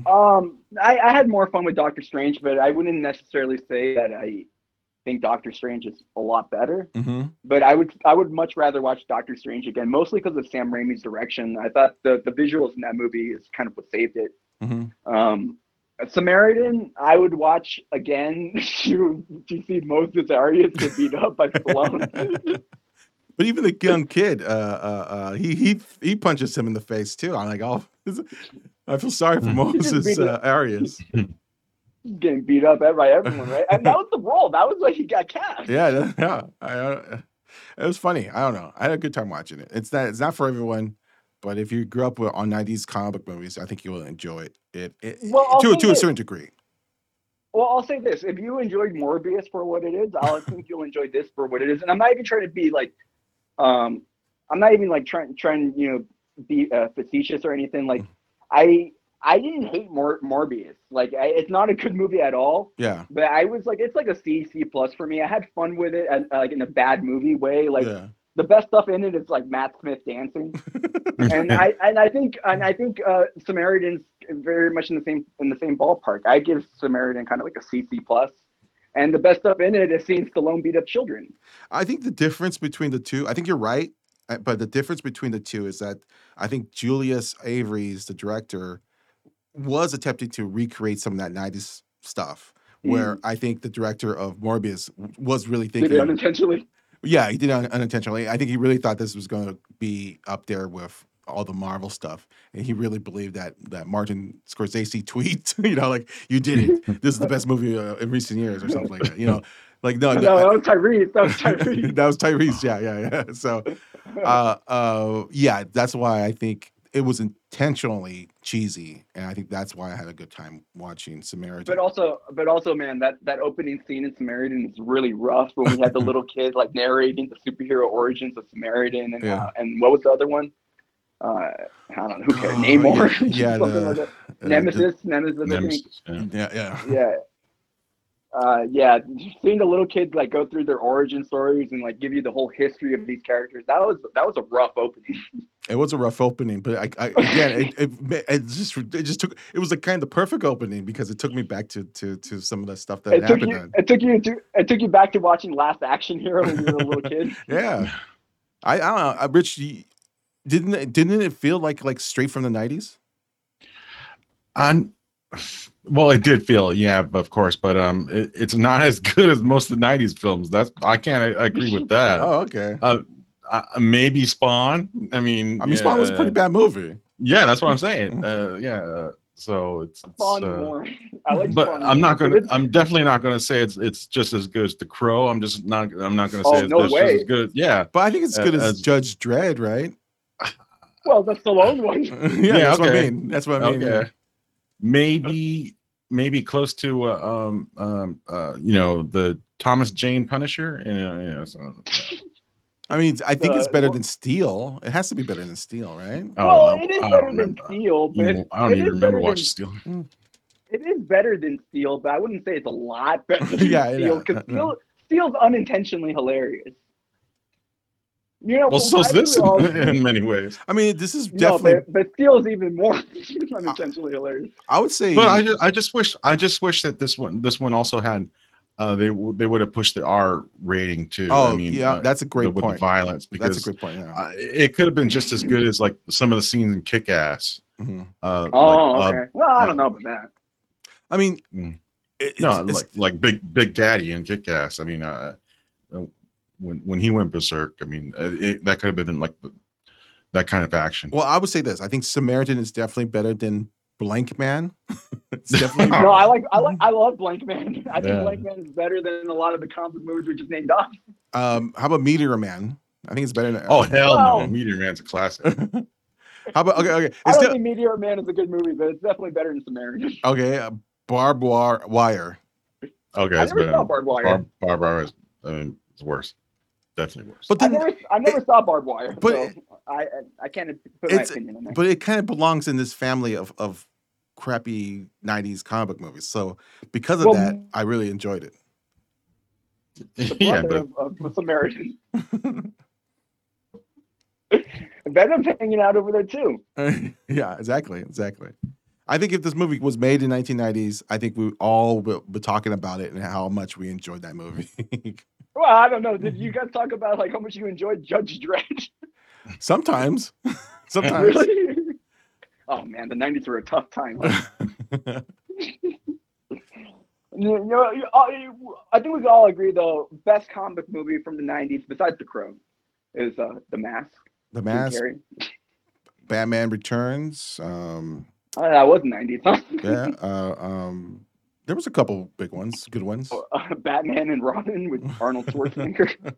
Um, I, I had more fun with Doctor Strange, but I wouldn't necessarily say that I think Doctor Strange is a lot better. Mm-hmm. But I would I would much rather watch Doctor Strange again, mostly because of Sam Raimi's direction. I thought the the visuals in that movie is kind of what saved it. Mm-hmm. Um, Samaritan, I would watch again [laughs] to to see Moses Arias get beat up by Stallone. [laughs] But even the young kid, uh, uh, uh, he he he punches him in the face too. I'm like, oh, [laughs] I feel sorry for Moses uh, Arias. getting beat up by everyone, right? And that was the role. That was what he got cast. Yeah, yeah. I, uh, it was funny. I don't know. I had a good time watching it. It's not it's not for everyone, but if you grew up with, on '90s comic book movies, I think you will enjoy it. It, it Well, to to a certain degree. Well, I'll say this: if you enjoyed Morbius for what it is, I think you'll enjoy this for what it is. And I'm not even trying to be like, um, I'm not even like trying trying you know be uh, facetious or anything. Like, I I didn't hate Mor- Morbius. Like, I, it's not a good movie at all. Yeah, But I was like, it's like a C C plus for me. I had fun with it, and uh, like in a bad movie way. Like yeah. The best stuff in it is like Matt Smith dancing. [laughs] and I and I think and I think uh, Samaritan's very much in the same in the same ballpark. I give Samaritan kind of like a CC plus, and the best stuff in it is seeing Stallone beat up children. I think the difference between the two, I think you're right, uh, but the difference between the two is that I think Julius Avery's the director was attempting to recreate some of that 90s stuff. Where I think the director of Morbius was really thinking, unintentionally? Yeah, he did it un- unintentionally. I think he really thought this was going to be up there with all the Marvel stuff, and he really believed that that Martin Scorsese [laughs] tweet, you know, like you did it. [laughs] This is the best movie uh, in recent years, or something like that. You know, [laughs] like no, No, no, that was Tyrese. That was Tyrese. that was Tyrese. Yeah, yeah, yeah. So, uh, uh, yeah, that's why I think it was intentionally cheesy, and I think that's why I had a good time watching Samaritan. But also, but also, man, that that opening scene in Samaritan is really rough. When we had the [laughs] little kid like narrating the superhero origins of Samaritan, and Yeah. uh, and what was the other one? Uh, I don't know. Who cares? Oh, Namor. yeah, [laughs] something the- like that. Uh, the- Nemesis. Nemesis. I. Nemesis, yeah. yeah, yeah. Yeah uh yeah seeing the little kids like go through their origin stories and like give you the whole history of these characters that was that was a rough opening [laughs] It was a rough opening, but I, I again, it, it, it just it just took it was a kind of the perfect opening because it took me back to to to some of the stuff that it took happened you then. it took you to it took you back to watching last action hero when you were a little kid [laughs] Yeah, I I don't know, uh, Rich. Didn't it, didn't it feel like like straight from the nineties? On, well, it did feel, yeah, of course, but um, it, it's not [laughs] as good as most of the '90s films. That's I can't agree with that. [laughs] Oh, okay. Uh, uh, maybe Spawn. I mean, I mean, Spawn was a pretty bad movie. Yeah, that's what I'm saying. [laughs] Uh, yeah, uh, so it's. it's, Spawn uh, more i like but Spawn I'm not gonna. I'm definitely not gonna say it's it's just as good as The Crow. I'm just not. I'm not gonna Oh, say it's no just way. as good. Yeah, But I think it's Uh, good as, as- Judge Dredd, right? well that's the Stallone one yeah, Yeah, that's what I mean. That's what I mean. okay. Maybe maybe close to uh, um um uh you know the Thomas Jane Punisher. You know, yeah, so, I mean, I think it's Uh, better well- than Steel. It has to be better than Steel, right? Oh, well no, it is better than steel but I don't even remember watching Steel. it is better than steel but i wouldn't say it's a lot better [laughs] than Yeah, I steel know, because I know. steel steel's unintentionally hilarious you know Well, why so's do this we all- [laughs] in many ways. I mean, this is No, definitely. but, but Steel's even more [laughs] unintentionally hilarious. I would say. But I just, I just wish I just wish that this one this one also had uh they they would have pushed the R rating too. oh, I mean, yeah, uh, that's a great with the point. violence because That's a good point. Yeah. uh, it could have been just as good as like some of the scenes in Kick Ass. Mhm. Uh, Oh, like, okay. well, I don't know about that. I mean, Mm. it- No, it's- like like Big Big Daddy and Kick Ass. I mean, uh, uh, when when he went berserk. I mean, uh, it, that could have been like that kind of action. Well, I would say this. I think Samaritan is definitely better than Blank Man. [laughs] it's definitely [laughs] No, I like I like I love Blank Man. [laughs] I think Yeah. Blank Man is better than a lot of the comic movies we just named off. um how about Meteor Man? I think it's better than oh hell Wow. no, Meteor Man's a classic. How about okay, okay. I It's don't still, think Meteor Man is a good movie, but it's definitely better than Samaritan. okay, uh, barbed wire, wire. Okay, I it's never saw been Barb Wire. Barb, Barbara is I mean, it's worse. Definitely worse. But I then never I never saw Barb Wire, but so it- I I can't put my opinion on that. but it kind of belongs in this family of of crappy 90s comic book movies. So because of Well, that, I really enjoyed it. the [laughs] yeah, but of, of Samaritan. [laughs] Venom's hanging out over there too. [laughs] yeah, exactly, exactly. I think if this movie was made in 1990s, I think we all will be talking about it and how much we enjoyed that movie. Well, I don't know. Did you guys talk about like how much you enjoyed Judge Dredd? [laughs] Sometimes, [laughs] sometimes. really? Oh man, the '90s were a tough time. [laughs] You know, you- uh, I think we can all agree though. Best comic movie from the '90s, besides The Crow, is uh, The Mask. the Mask. Batman Returns. Um, Oh, that was '90s. Huh? yeah, uh, um, there was a couple big ones, good ones. Uh, [laughs] Batman and Robin with Arnold Schwarzenegger.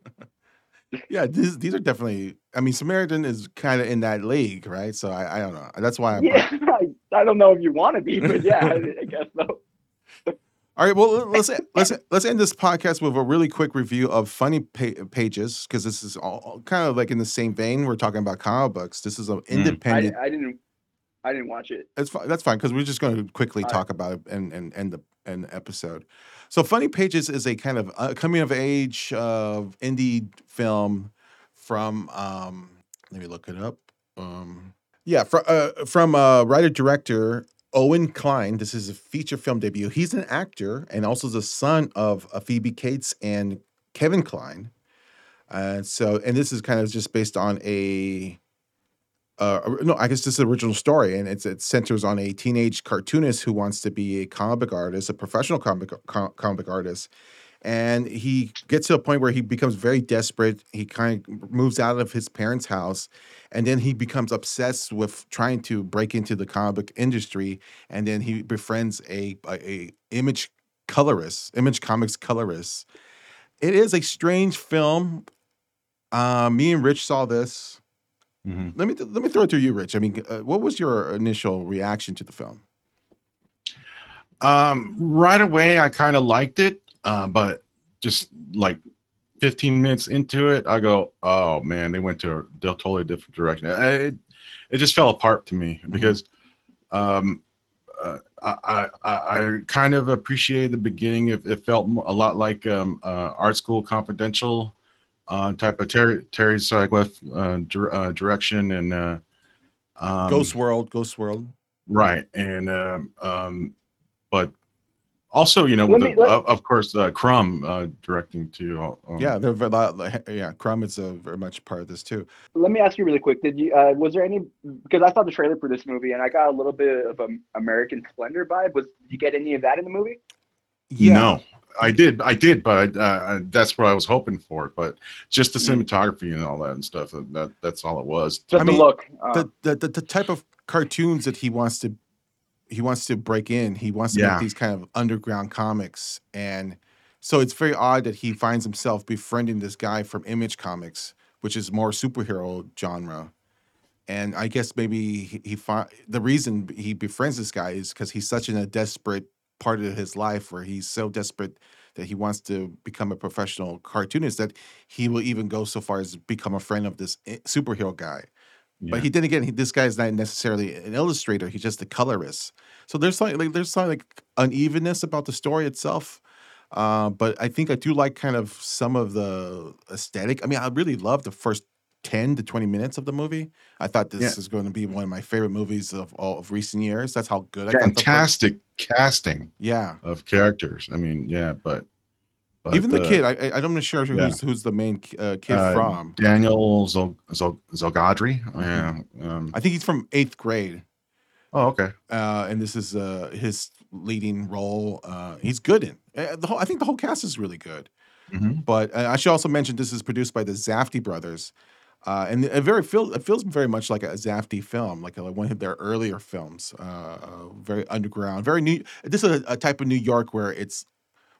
[laughs] yeah, these these are definitely. I mean, Samaritan is kind of in that league, right? So I, I don't know. That's why. I yeah, [laughs] I, I don't know if you want to be, but yeah, I, I guess so. All right. Well, let's let's let's end this podcast with a really quick review of funny pa- pages because this is all kind of like in the same vein. We're talking about comic books. This is an I, independent. I didn't, I didn't watch it. That's fine. That's fine because we're just going to quickly All right. talk about it and and end the the episode. So, Funny Pages is a kind of uh, coming of age uh, indie film from. Um, let me look it up. Um, yeah, fr- uh, from uh, writer director Owen Kline. This is a feature film debut. He's an actor and also the son of uh, Phoebe Cates and Kevin Kline. And so, and this is kind of just based on a uh, no, I guess this is the original story, and it centers on a teenage cartoonist who wants to be a comic artist, a professional comic co- comic artist, and he gets to a point where he becomes very desperate. He kind of moves out of his parents' house, and then he becomes obsessed with trying to break into the comic industry, and then he befriends a a, a image colorist, image comics colorist. It is a strange film. Uh, me and Rich saw this Mhm. let me let me throw it to you, Rich. I mean, uh, what was your initial reaction to the film? Um, right away, I kind of liked it, uh, but just like 15 minutes into it, I go, "Oh man, they went to a totally different direction." I- It, it just fell apart to me because um, uh, I, I, I I kind of appreciated the beginning. It, it felt a lot like um, uh, Art School Confidential uh, type of Terry Terry Zwigoff uh, dir- uh, direction and uh, um, Ghost World, Ghost World. right and um, um but also you know with me- the, let- of, of course uh, crumb uh directing too um, Yeah, they're very, lot- yeah. Crumb is a very much part of this too. Let me ask you really quick. Did you? Uh, was there any? Because I saw the trailer for this movie, and I got a little bit of an American Splendor vibe. Was did you get any of that in the movie? Yeah, no i did i did but uh, that's what i was hoping for but just the Mm. cinematography and all that and stuff that that's all it was Just I the mean, look. Uh, the, the the the type of cartoons that he wants to he wants to break in. He wants to Yeah. make these kind of underground comics, and so it's very odd that he finds himself befriending this guy from Image Comics, which is more superhero genre. And I guess maybe he, he fi- the reason he befriends this guy is because he's such in a desperate part of his life where he's so desperate that he wants to become a professional cartoonist that he will even go so far as become a friend of this superhero guy. yeah. But he then again, he, this guy is not necessarily an illustrator; he's just a colorist. So there's something like there's some like unevenness about the story itself. Uh, but I think I do like kind of some of the aesthetic. I mean, I really love the first ten to twenty minutes of the movie. I thought this Yeah. is going to be one of my favorite movies of all of recent years. That's how good I thought. the fantastic casting Yeah, of characters i mean yeah but, but even the uh, kid. I, I I'm not sure who's yeah. who's the main uh, kid Uh, from. daniel Zol, Zol, Zolghadri Mm-hmm. yeah um, I think he's from eighth grade. oh okay uh, and this is uh, his leading role. Uh, he's good in uh, the whole. I think the whole cast is really good. Mhm. But uh, I should also mention this is produced by the Safdie brothers, uh, and it very feel it feels very much like a Safdie film, like, a, one of their earlier films. Uh, uh, very underground, very new. This is a, a type of New York where it's,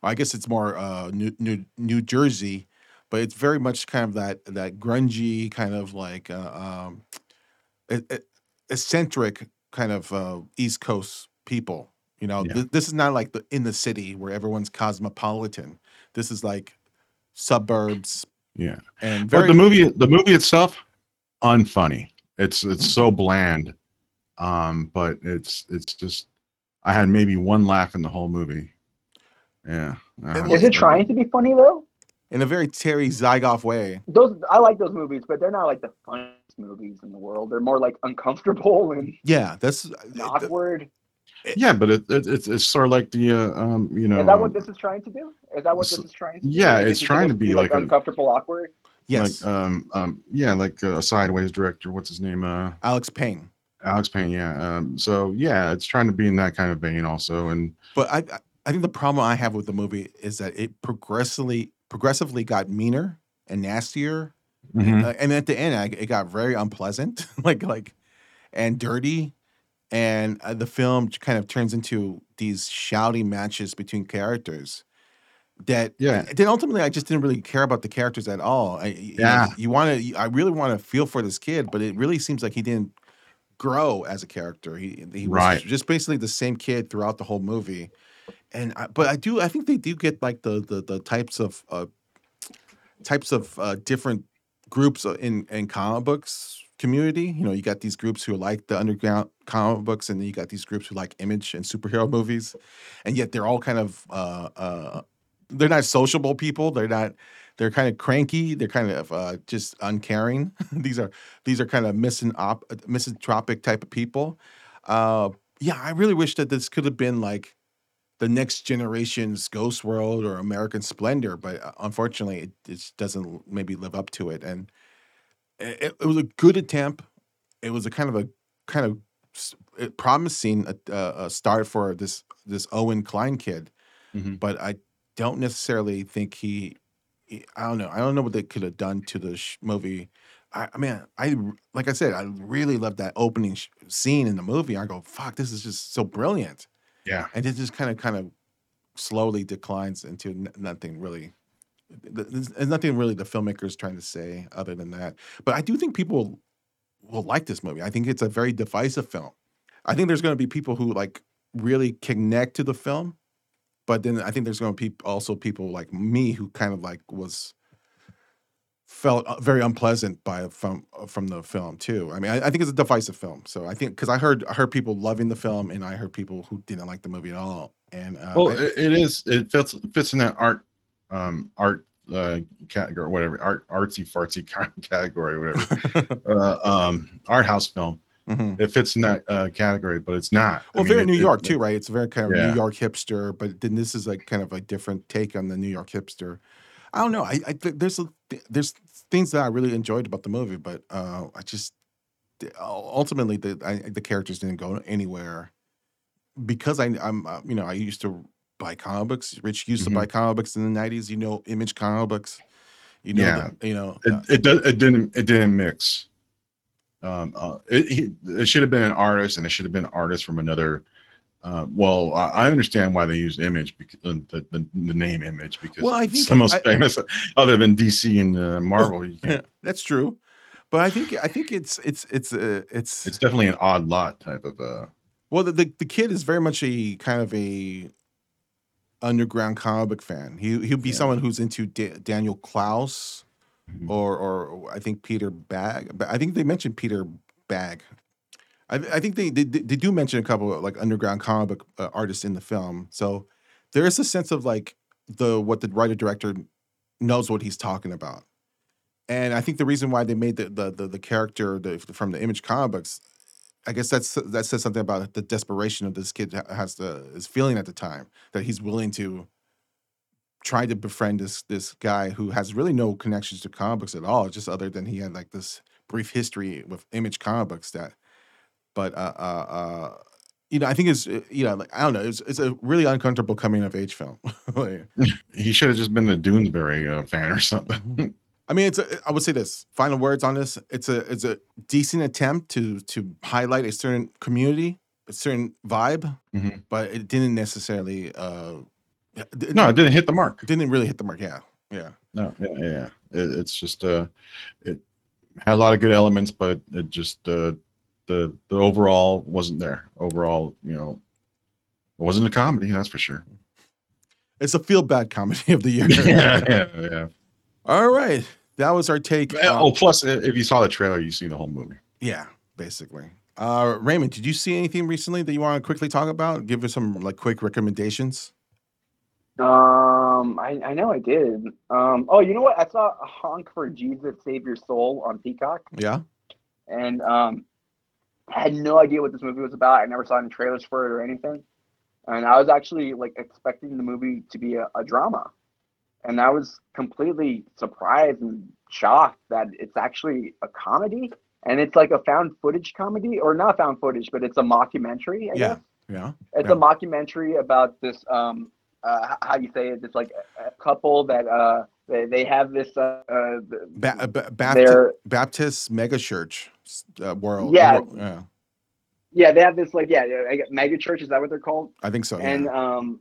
I guess it's more uh, New, New New Jersey, but it's very much kind of that that grungy kind of like uh, um, eccentric kind of uh, East Coast people. You know, Yeah. th- this is not like the in the city where everyone's cosmopolitan. This is like suburbs Yeah. and But the movie, the movie itself, unfunny. It's it's Mm-hmm. so bland. Um, but it's it's just I had maybe one laugh in the whole movie. Yeah. Uh, Is it trying to be funny though? in a very Terry Zwigoff way. Those I like those movies, but they're not like the funniest movies in the world. They're more like uncomfortable and Yeah, that's and awkward. Yeah, but it, it it's it's sort of like the uh, um you know Is that what this is trying to do? Is that what this is trying to yeah, Like, it's trying to supposed be like a- uncomfortable, awkward. yes, like um um yeah like uh, a sideways director what's his name uh Alex Payne. Alex Payne yeah um so yeah it's trying to be in that kind of vein also and But I I- I think the problem I have with the movie is that it progressively progressively got meaner and nastier, Mhm. Uh, and at the end I, it got very unpleasant, [laughs] like like and dirty. And uh, the film kind of turns into these shouty matches between characters that yeah then ultimately I just didn't really care about the characters at all. I, you know, Yeah. you want to, I really want to feel for this kid, but it really seems like he didn't grow as a character. He he was Right. just basically the same kid throughout the whole movie. And I, but I do, I think they do get like the the the types of uh, types of uh, different groups uh, in in comic books community. You know, you got these groups who like the underground comic books, and then you got these groups who like image and superhero movies, and yet they're all kind of uh, uh, they're not sociable people. They're not. They're kind of cranky. They're kind of uh, just uncaring. [laughs] these are these are kind of misanop- misanthropic type of people. Uh, yeah, I really wish that this could have been like the next generation's Ghost World or American Splendor, but uh, unfortunately, it, it doesn't maybe live up to it. And it, it was a good attempt. It was a kind of a kind of promising uh, uh, a start for this this Owen Kline kid, Mhm. but I don't necessarily think he. I don't know. I don't know what they could have done to the sh- movie. I, I mean, I like I said, I really love that opening sh- scene in the movie. I go, "Fuck, this is just so brilliant." yeah and it just kind of kind of slowly declines into n- nothing really there's, there's nothing really the filmmakers trying to say other than that but i do think people will like this movie i think it's a very divisive film i think there's going to be people who like really connect to the film but then i think there's going to be also people like me who kind of like was felt uh, very unpleasant by from uh, from the film too. I mean, I, I think it's a divisive film. So I think because I heard I heard people loving the film and I heard people who didn't like the movie at all. And uh, well I- it, it is it fits fits in that art um art uh category whatever art artsy fartsy [laughs] category whatever [laughs] uh, um art house film Mhm. it fits in that uh category but it's not I well, mean, very it- New York it- too, right? It's very kind of Yeah. New York hipster, but then this is like kind of a different take on the New York hipster. I don't know. I, I there's a, there's things that I really enjoyed about the movie, but uh, I just ultimately the I, the characters didn't go anywhere because I I'm uh, you know I used to buy comic books. Rich used to buy comic books in the '90s. You know, Image comic books. You know, Yeah. the- you know. it, uh, it, does, it didn't it didn't mix um uh, it, he, it should have been an artist and it should have been an artist from another uh, well, I I understand why they use image because uh, the, the, the name image because Well, I think it's the most I- famous other than DC and uh, Marvel. Can't- [laughs] that's true, but I think I think it's it's it's uh, it's it's definitely an odd lot type of uh Well, the, the the kid is very much a kind of a underground comic book fan. He he'll be Yeah. someone who's into Da- Daniel Clowes Mhm. or or I think Peter Bagge. But I think they mentioned Peter Bagge. I, I think they, they they do mention a couple of like underground comic book uh, artists in the film. So there is a sense of like the what the writer director knows what he's talking about. And I think the reason why they made the the the, the character the, from the image comic books I guess that's that says something about the desperation of this kid has to is feeling at the time that he's willing to try to befriend this this guy who has really no connections to comic books at all, just other than he had like this brief history with image comic books that but uh uh, uh you know, I think it's uh, you know, like I don't know, it's it's a really uncomfortable coming of age film. [laughs] Like, [laughs] He should have just been a Doonesbury uh, fan or something. I mean, it's a, I would say this. Final words on this. It's a it's a decent attempt to to highlight a certain community, a certain vibe, Mhm. but it didn't necessarily. uh it, no, it didn't hit the mark. it didn't really hit the mark. Yeah, yeah. No, yeah, yeah. yeah. It, it's just uh, it had a lot of good elements, but it just uh, the the overall wasn't there. Overall, you know, it wasn't a comedy. That's for sure. It's a feel bad comedy of the year. [laughs] yeah, yeah, yeah. All right, that was our take. Oh, on- plus, if you saw the trailer, you see the whole movie. yeah, basically. Uh, Raymond, did you see anything recently that you want to quickly talk about? Give us some like quick recommendations. Um, I, I know I did. Um, oh, you know what? I saw a honk for Jesus Save Your Soul on Peacock, Yeah. and um, I had no idea what this movie was about. I never saw any trailers for it or anything, and I was actually like expecting the movie to be a, a drama, and I was completely surprised and shocked that it's actually a comedy, and it's like a found footage comedy, or not found footage, but it's a mockumentary. I Yeah. guess. Yeah. It's Yeah. a mockumentary about this um uh how you say it it's like a, a couple that uh they, they have this uh, uh Ba- uh, ba- Baptist, Baptist mega church uh, world. Yeah. yeah. yeah they have this like yeah mega church is that what they're called I think so. Yeah. and um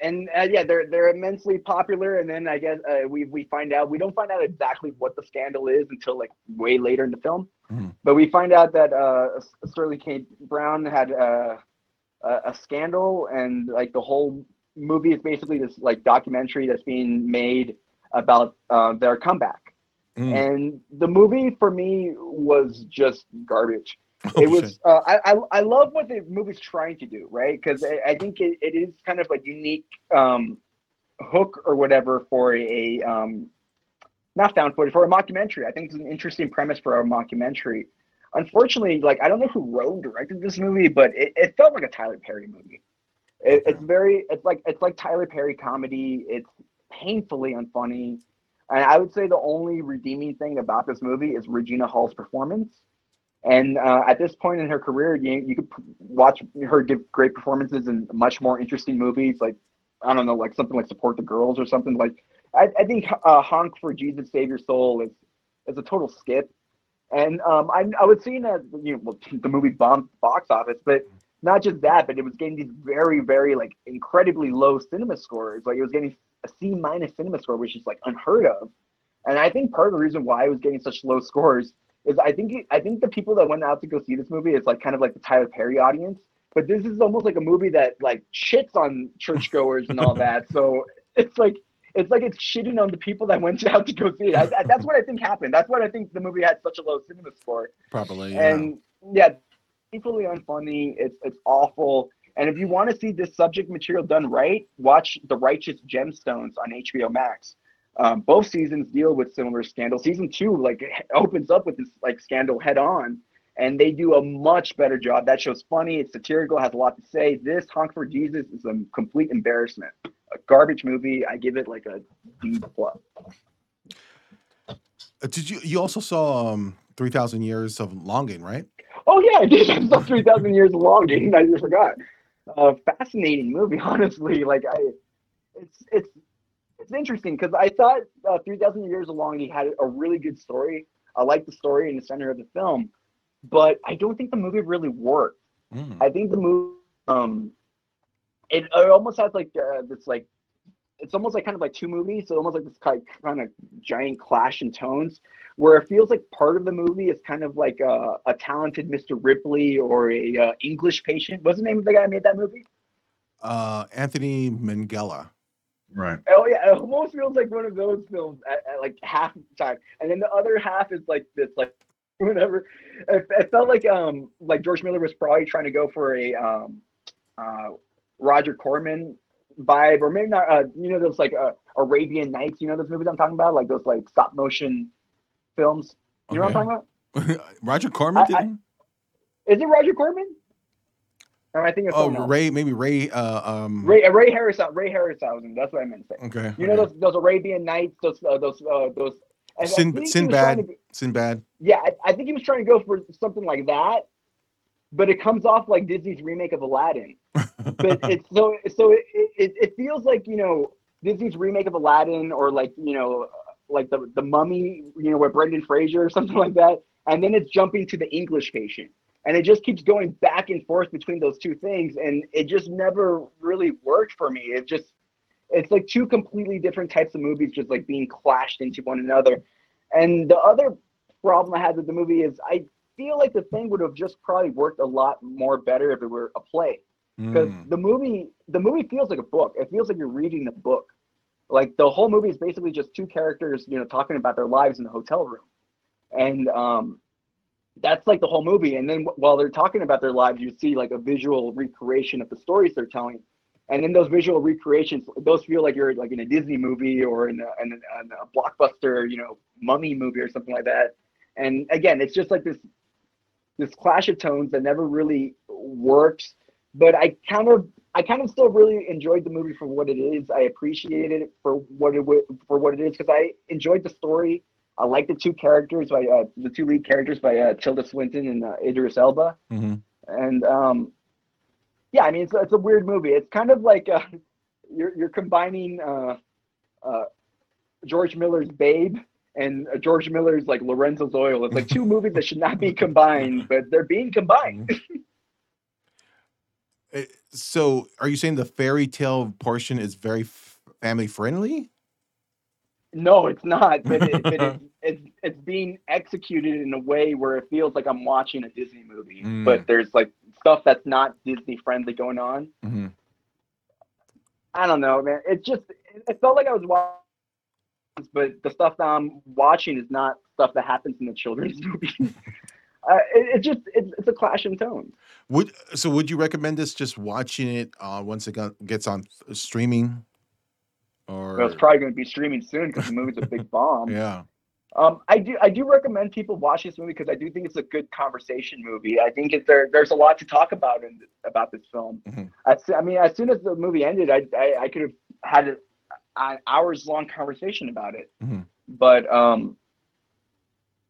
and uh, yeah they're they're immensely popular. And then I guess uh, we we find out we don't find out exactly what the scandal is until like way later in the film. Mhm. but we find out that uh Sterling K. Brown had uh, a, a scandal. And like the whole movie is basically this like documentary that's being made about uh, their comeback. Mm. and the movie for me was just garbage [laughs] it was uh, I, I i love what the movie's trying to do right? Because I, I think it, it is kind of a unique um hook or whatever for a um not found footage for a mockumentary. I think it's an interesting premise for a mockumentary. Unfortunately like i don't know who wrote and directed this movie but it, it felt like a tyler perry movie. It, it's very it's like it's like tyler perry comedy. It's painfully unfunny. And i would say the only redeeming thing about this movie is regina hall's performance and uh, at this point in her career, you, you could watch her give great performances in much more interesting movies, like I don't know, like something like Support the Girls or something. Like I, I think uh, Honk for Jesus Save Your Soul is is a total skip. And um, I, I was seeing that you know [laughs] the movie bombed box office, but not just that, but it was getting these very very like incredibly low cinema scores. Like it was getting a C minus cinema score, which is like unheard of. And I think part of the reason why it was getting such low scores is I think it, I think the people that went out to go see this movie is like kind of like the Tyler Perry audience, but this is almost like a movie that like shits on churchgoers and all that. So [laughs] it's like it's like it's shitting on the people that went out to go see it. I, I- that's what I think happened. That's what I think the movie had such a low cinema score. Probably. Yeah. And yeah, equally unfunny. It's it's awful. And if you want to see this subject material done right, watch The Righteous Gemstones on HBO Max. Um, both seasons deal with similar scandal. Season two like opens up with this like scandal head on, and they do a much better job. That show's funny. It's satirical. Has a lot to say. This Honk for Jesus is a complete embarrassment. A garbage movie. I give it like a D plus. Uh, did you you also saw um three thousand years of longing, right? Oh yeah, I did. [laughs] I saw Three Thousand Years of Longing. I just forgot. Uh, fascinating movie, [laughs] honestly. Like I, it's it's it's interesting because I thought uh, Three Thousand Years Along he had a really good story. I like the story in the center of the film, but I don't think the movie really worked. Mm. I think the movie, um, it, it almost has like uh, this like, it's almost like kind of like two movies. So almost like this kind kind of giant clash in tones, where it feels like part of the movie is kind of like a, a talented Mr. Ripley or a uh, English patient. What's the name of the guy who made that movie? Uh, Anthony Minghella. Right. Oh yeah, it almost feels like one of those films at, at like half time, and then the other half is like this like [laughs] whatever. It, it felt like um like George Miller was probably trying to go for a um uh Roger Corman vibe, or maybe not. Uh, you know those like uh, Arabian Nights. You know those movies I'm talking about, like those like stop motion films. You know what I'm talking about? [laughs] Roger Corman I- I- didn't? Is it Roger Corman? I think it's oh, else. Ray, maybe Ray. Uh, um, Ray uh, Ray Harris Ray Harryhausen. That's what I meant to say. Okay. You know okay. those those Arabian Nights, those uh, those uh, those. Sin, think he was Sinbad. Sinbad. Yeah, I, I think he was trying to go for something like that, but it comes off like Disney's remake of Aladdin. But [laughs] it's so so it, it, it feels like you know Disney's remake of Aladdin or like you know like the the Mummy, you know, with Brendan Fraser or something like that, and then it's jumping to the English Patient, and it just keeps going back and forth between those two things, and it just never really worked for me. It just it's like two completely different types of movies just like being clashed into one another. And the other problem I had with the movie is I feel like the thing would have just probably worked a lot more better if it were a play. Because Mm. the movie the movie feels like a book. It feels like you're reading the book. Like the whole movie is basically just two characters, you know, talking about their lives in the hotel room. And um that's like the whole movie. And then while they're talking about their lives, you see like a visual recreation of the stories they're telling. And then those visual recreations, those feel like you're like in a Disney movie or in a, in a, in a blockbuster, you know, mummy movie or something like that. And again, it's just like this this clash of tones that never really works. But I kind of I kind of still really enjoyed the movie for what it is. I appreciated it for what it wa- for what it is because I enjoyed the story. I like the two characters by uh, the two lead characters by uh, Tilda Swinton and uh, Idris Elba. Mhm. And um, yeah, I mean it's, it's a weird movie. It's kind of like uh, [laughs] you're you're combining uh, uh, George Miller's Babe and uh, George Miller's like Lorenzo's Oil. It's like two [laughs] movies that should not be combined, but they're being combined. Eh, So, are you saying the fairy tale portion is very family friendly? No, it's not. But, it, but it, [laughs] it's it's being executed in a way where it feels like I'm watching a Disney movie, Mm. but there's like stuff that's not Disney friendly going on. Mhm. I don't know, man. It just it felt like I was watching, but the stuff that I'm watching is not stuff that happens in the children's [laughs] movies. uh, it, it just it's, it's a clash in tones. Would so? Would you recommend this? Just watching it uh, once it got, gets on th- streaming, or Well, it's probably going to be streaming soon because the movie's a big [laughs] bomb. yeah. Um, I do I do recommend people watch this movie because I do think it's a good conversation movie. I think it, there there's a lot to talk about in about this film. Mhm. As, I mean, as soon as the movie ended, I I, I could have had a- an hours long conversation about it, Mhm. but um,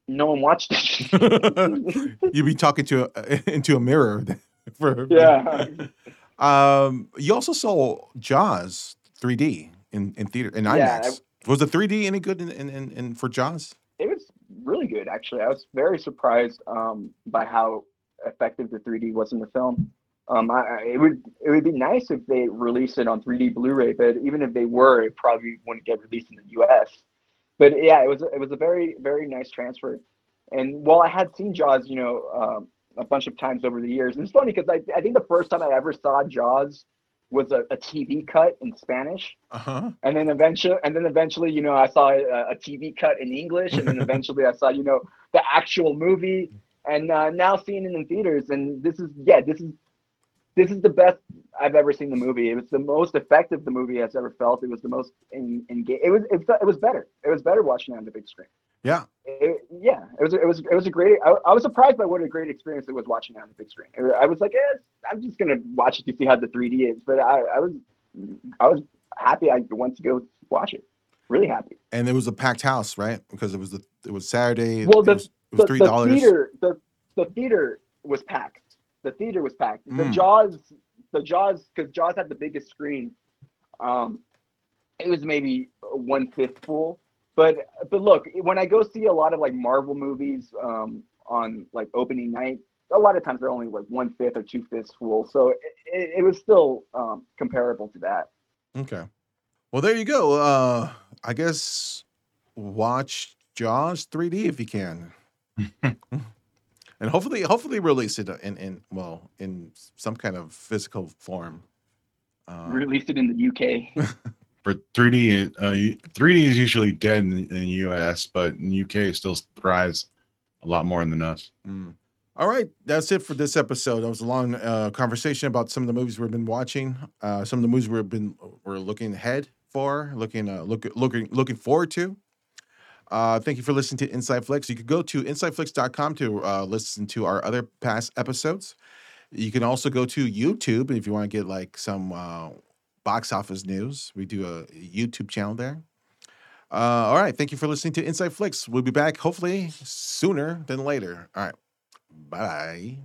no one watched it. [laughs] You'd be talking to a, [laughs] into a mirror. For yeah, Um, you also saw Jaws 3D in in theater in IMAX. Yeah, was the 3D any good in in, in, in for Jaws? it was really good actually. I was very surprised um, by how effective the 3D was in the film. Um, I, I- it would it would be nice if they released it on 3D Blu-ray, but even if they were, it probably wouldn't get released in the U.S. But yeah, it was it was a very very nice transfer. And while I had seen Jaws, you know, um, a bunch of times over the years, and it's funny because I I think the first time I ever saw Jaws was a, a TV cut in Spanish. Uh huh. and then eventually and then eventually you know i saw a, a tv cut in english and then [laughs] eventually i saw you know the actual movie. And uh, now seeing it in theaters and this is yeah this is this is the best i've ever seen the movie. It was the most effective the movie has ever felt. It was the most in, in it was it, it was better. It was better watching it on the big screen Yeah. it, yeah, it was it was it was a great. I, I was surprised by what a great experience it was watching it on the big screen. I was like, eh, I'm just gonna watch it to see how the 3D is, but I, I was I was happy. I went to go watch it. Really happy. And it was a packed house, right? Because it was the it was Saturday. Well, it the- was, it was The, three the dollars. theater the the theater was packed. The theater was packed. The Mm. Jaws the Jaws because Jaws had the biggest screen. Um, it was maybe one fifth full. But but look, when I go see a lot of like Marvel movies um, on like opening night, a lot of times they're only like one fifth or two fifths full. So it, it, it was still um, comparable to that. Okay. Well, there you go. Uh, I guess watch Jaws 3D if you can, [laughs] and hopefully, hopefully release it in in well in some kind of physical form. Uh, Released it in the UK. [laughs] For 3D, uh, 3D is usually dead in, the US, but in UK it still thrives a lot more than us. Mm. All right, that's it for this episode. That was a long uh, conversation about some of the movies we've been watching, uh, some of the movies we've been we're looking ahead for, looking uh, look, looking looking forward to. Uh, thank you for listening to Inside Flicks. You could go to insideflix.com to uh, listen to our other past episodes. You can also go to YouTube if you want to get like some uh, box office news. We do a YouTube channel there. Uh, all right. Thank you for listening to Inside Flicks. We'll be back hopefully sooner than later. All right. Bye.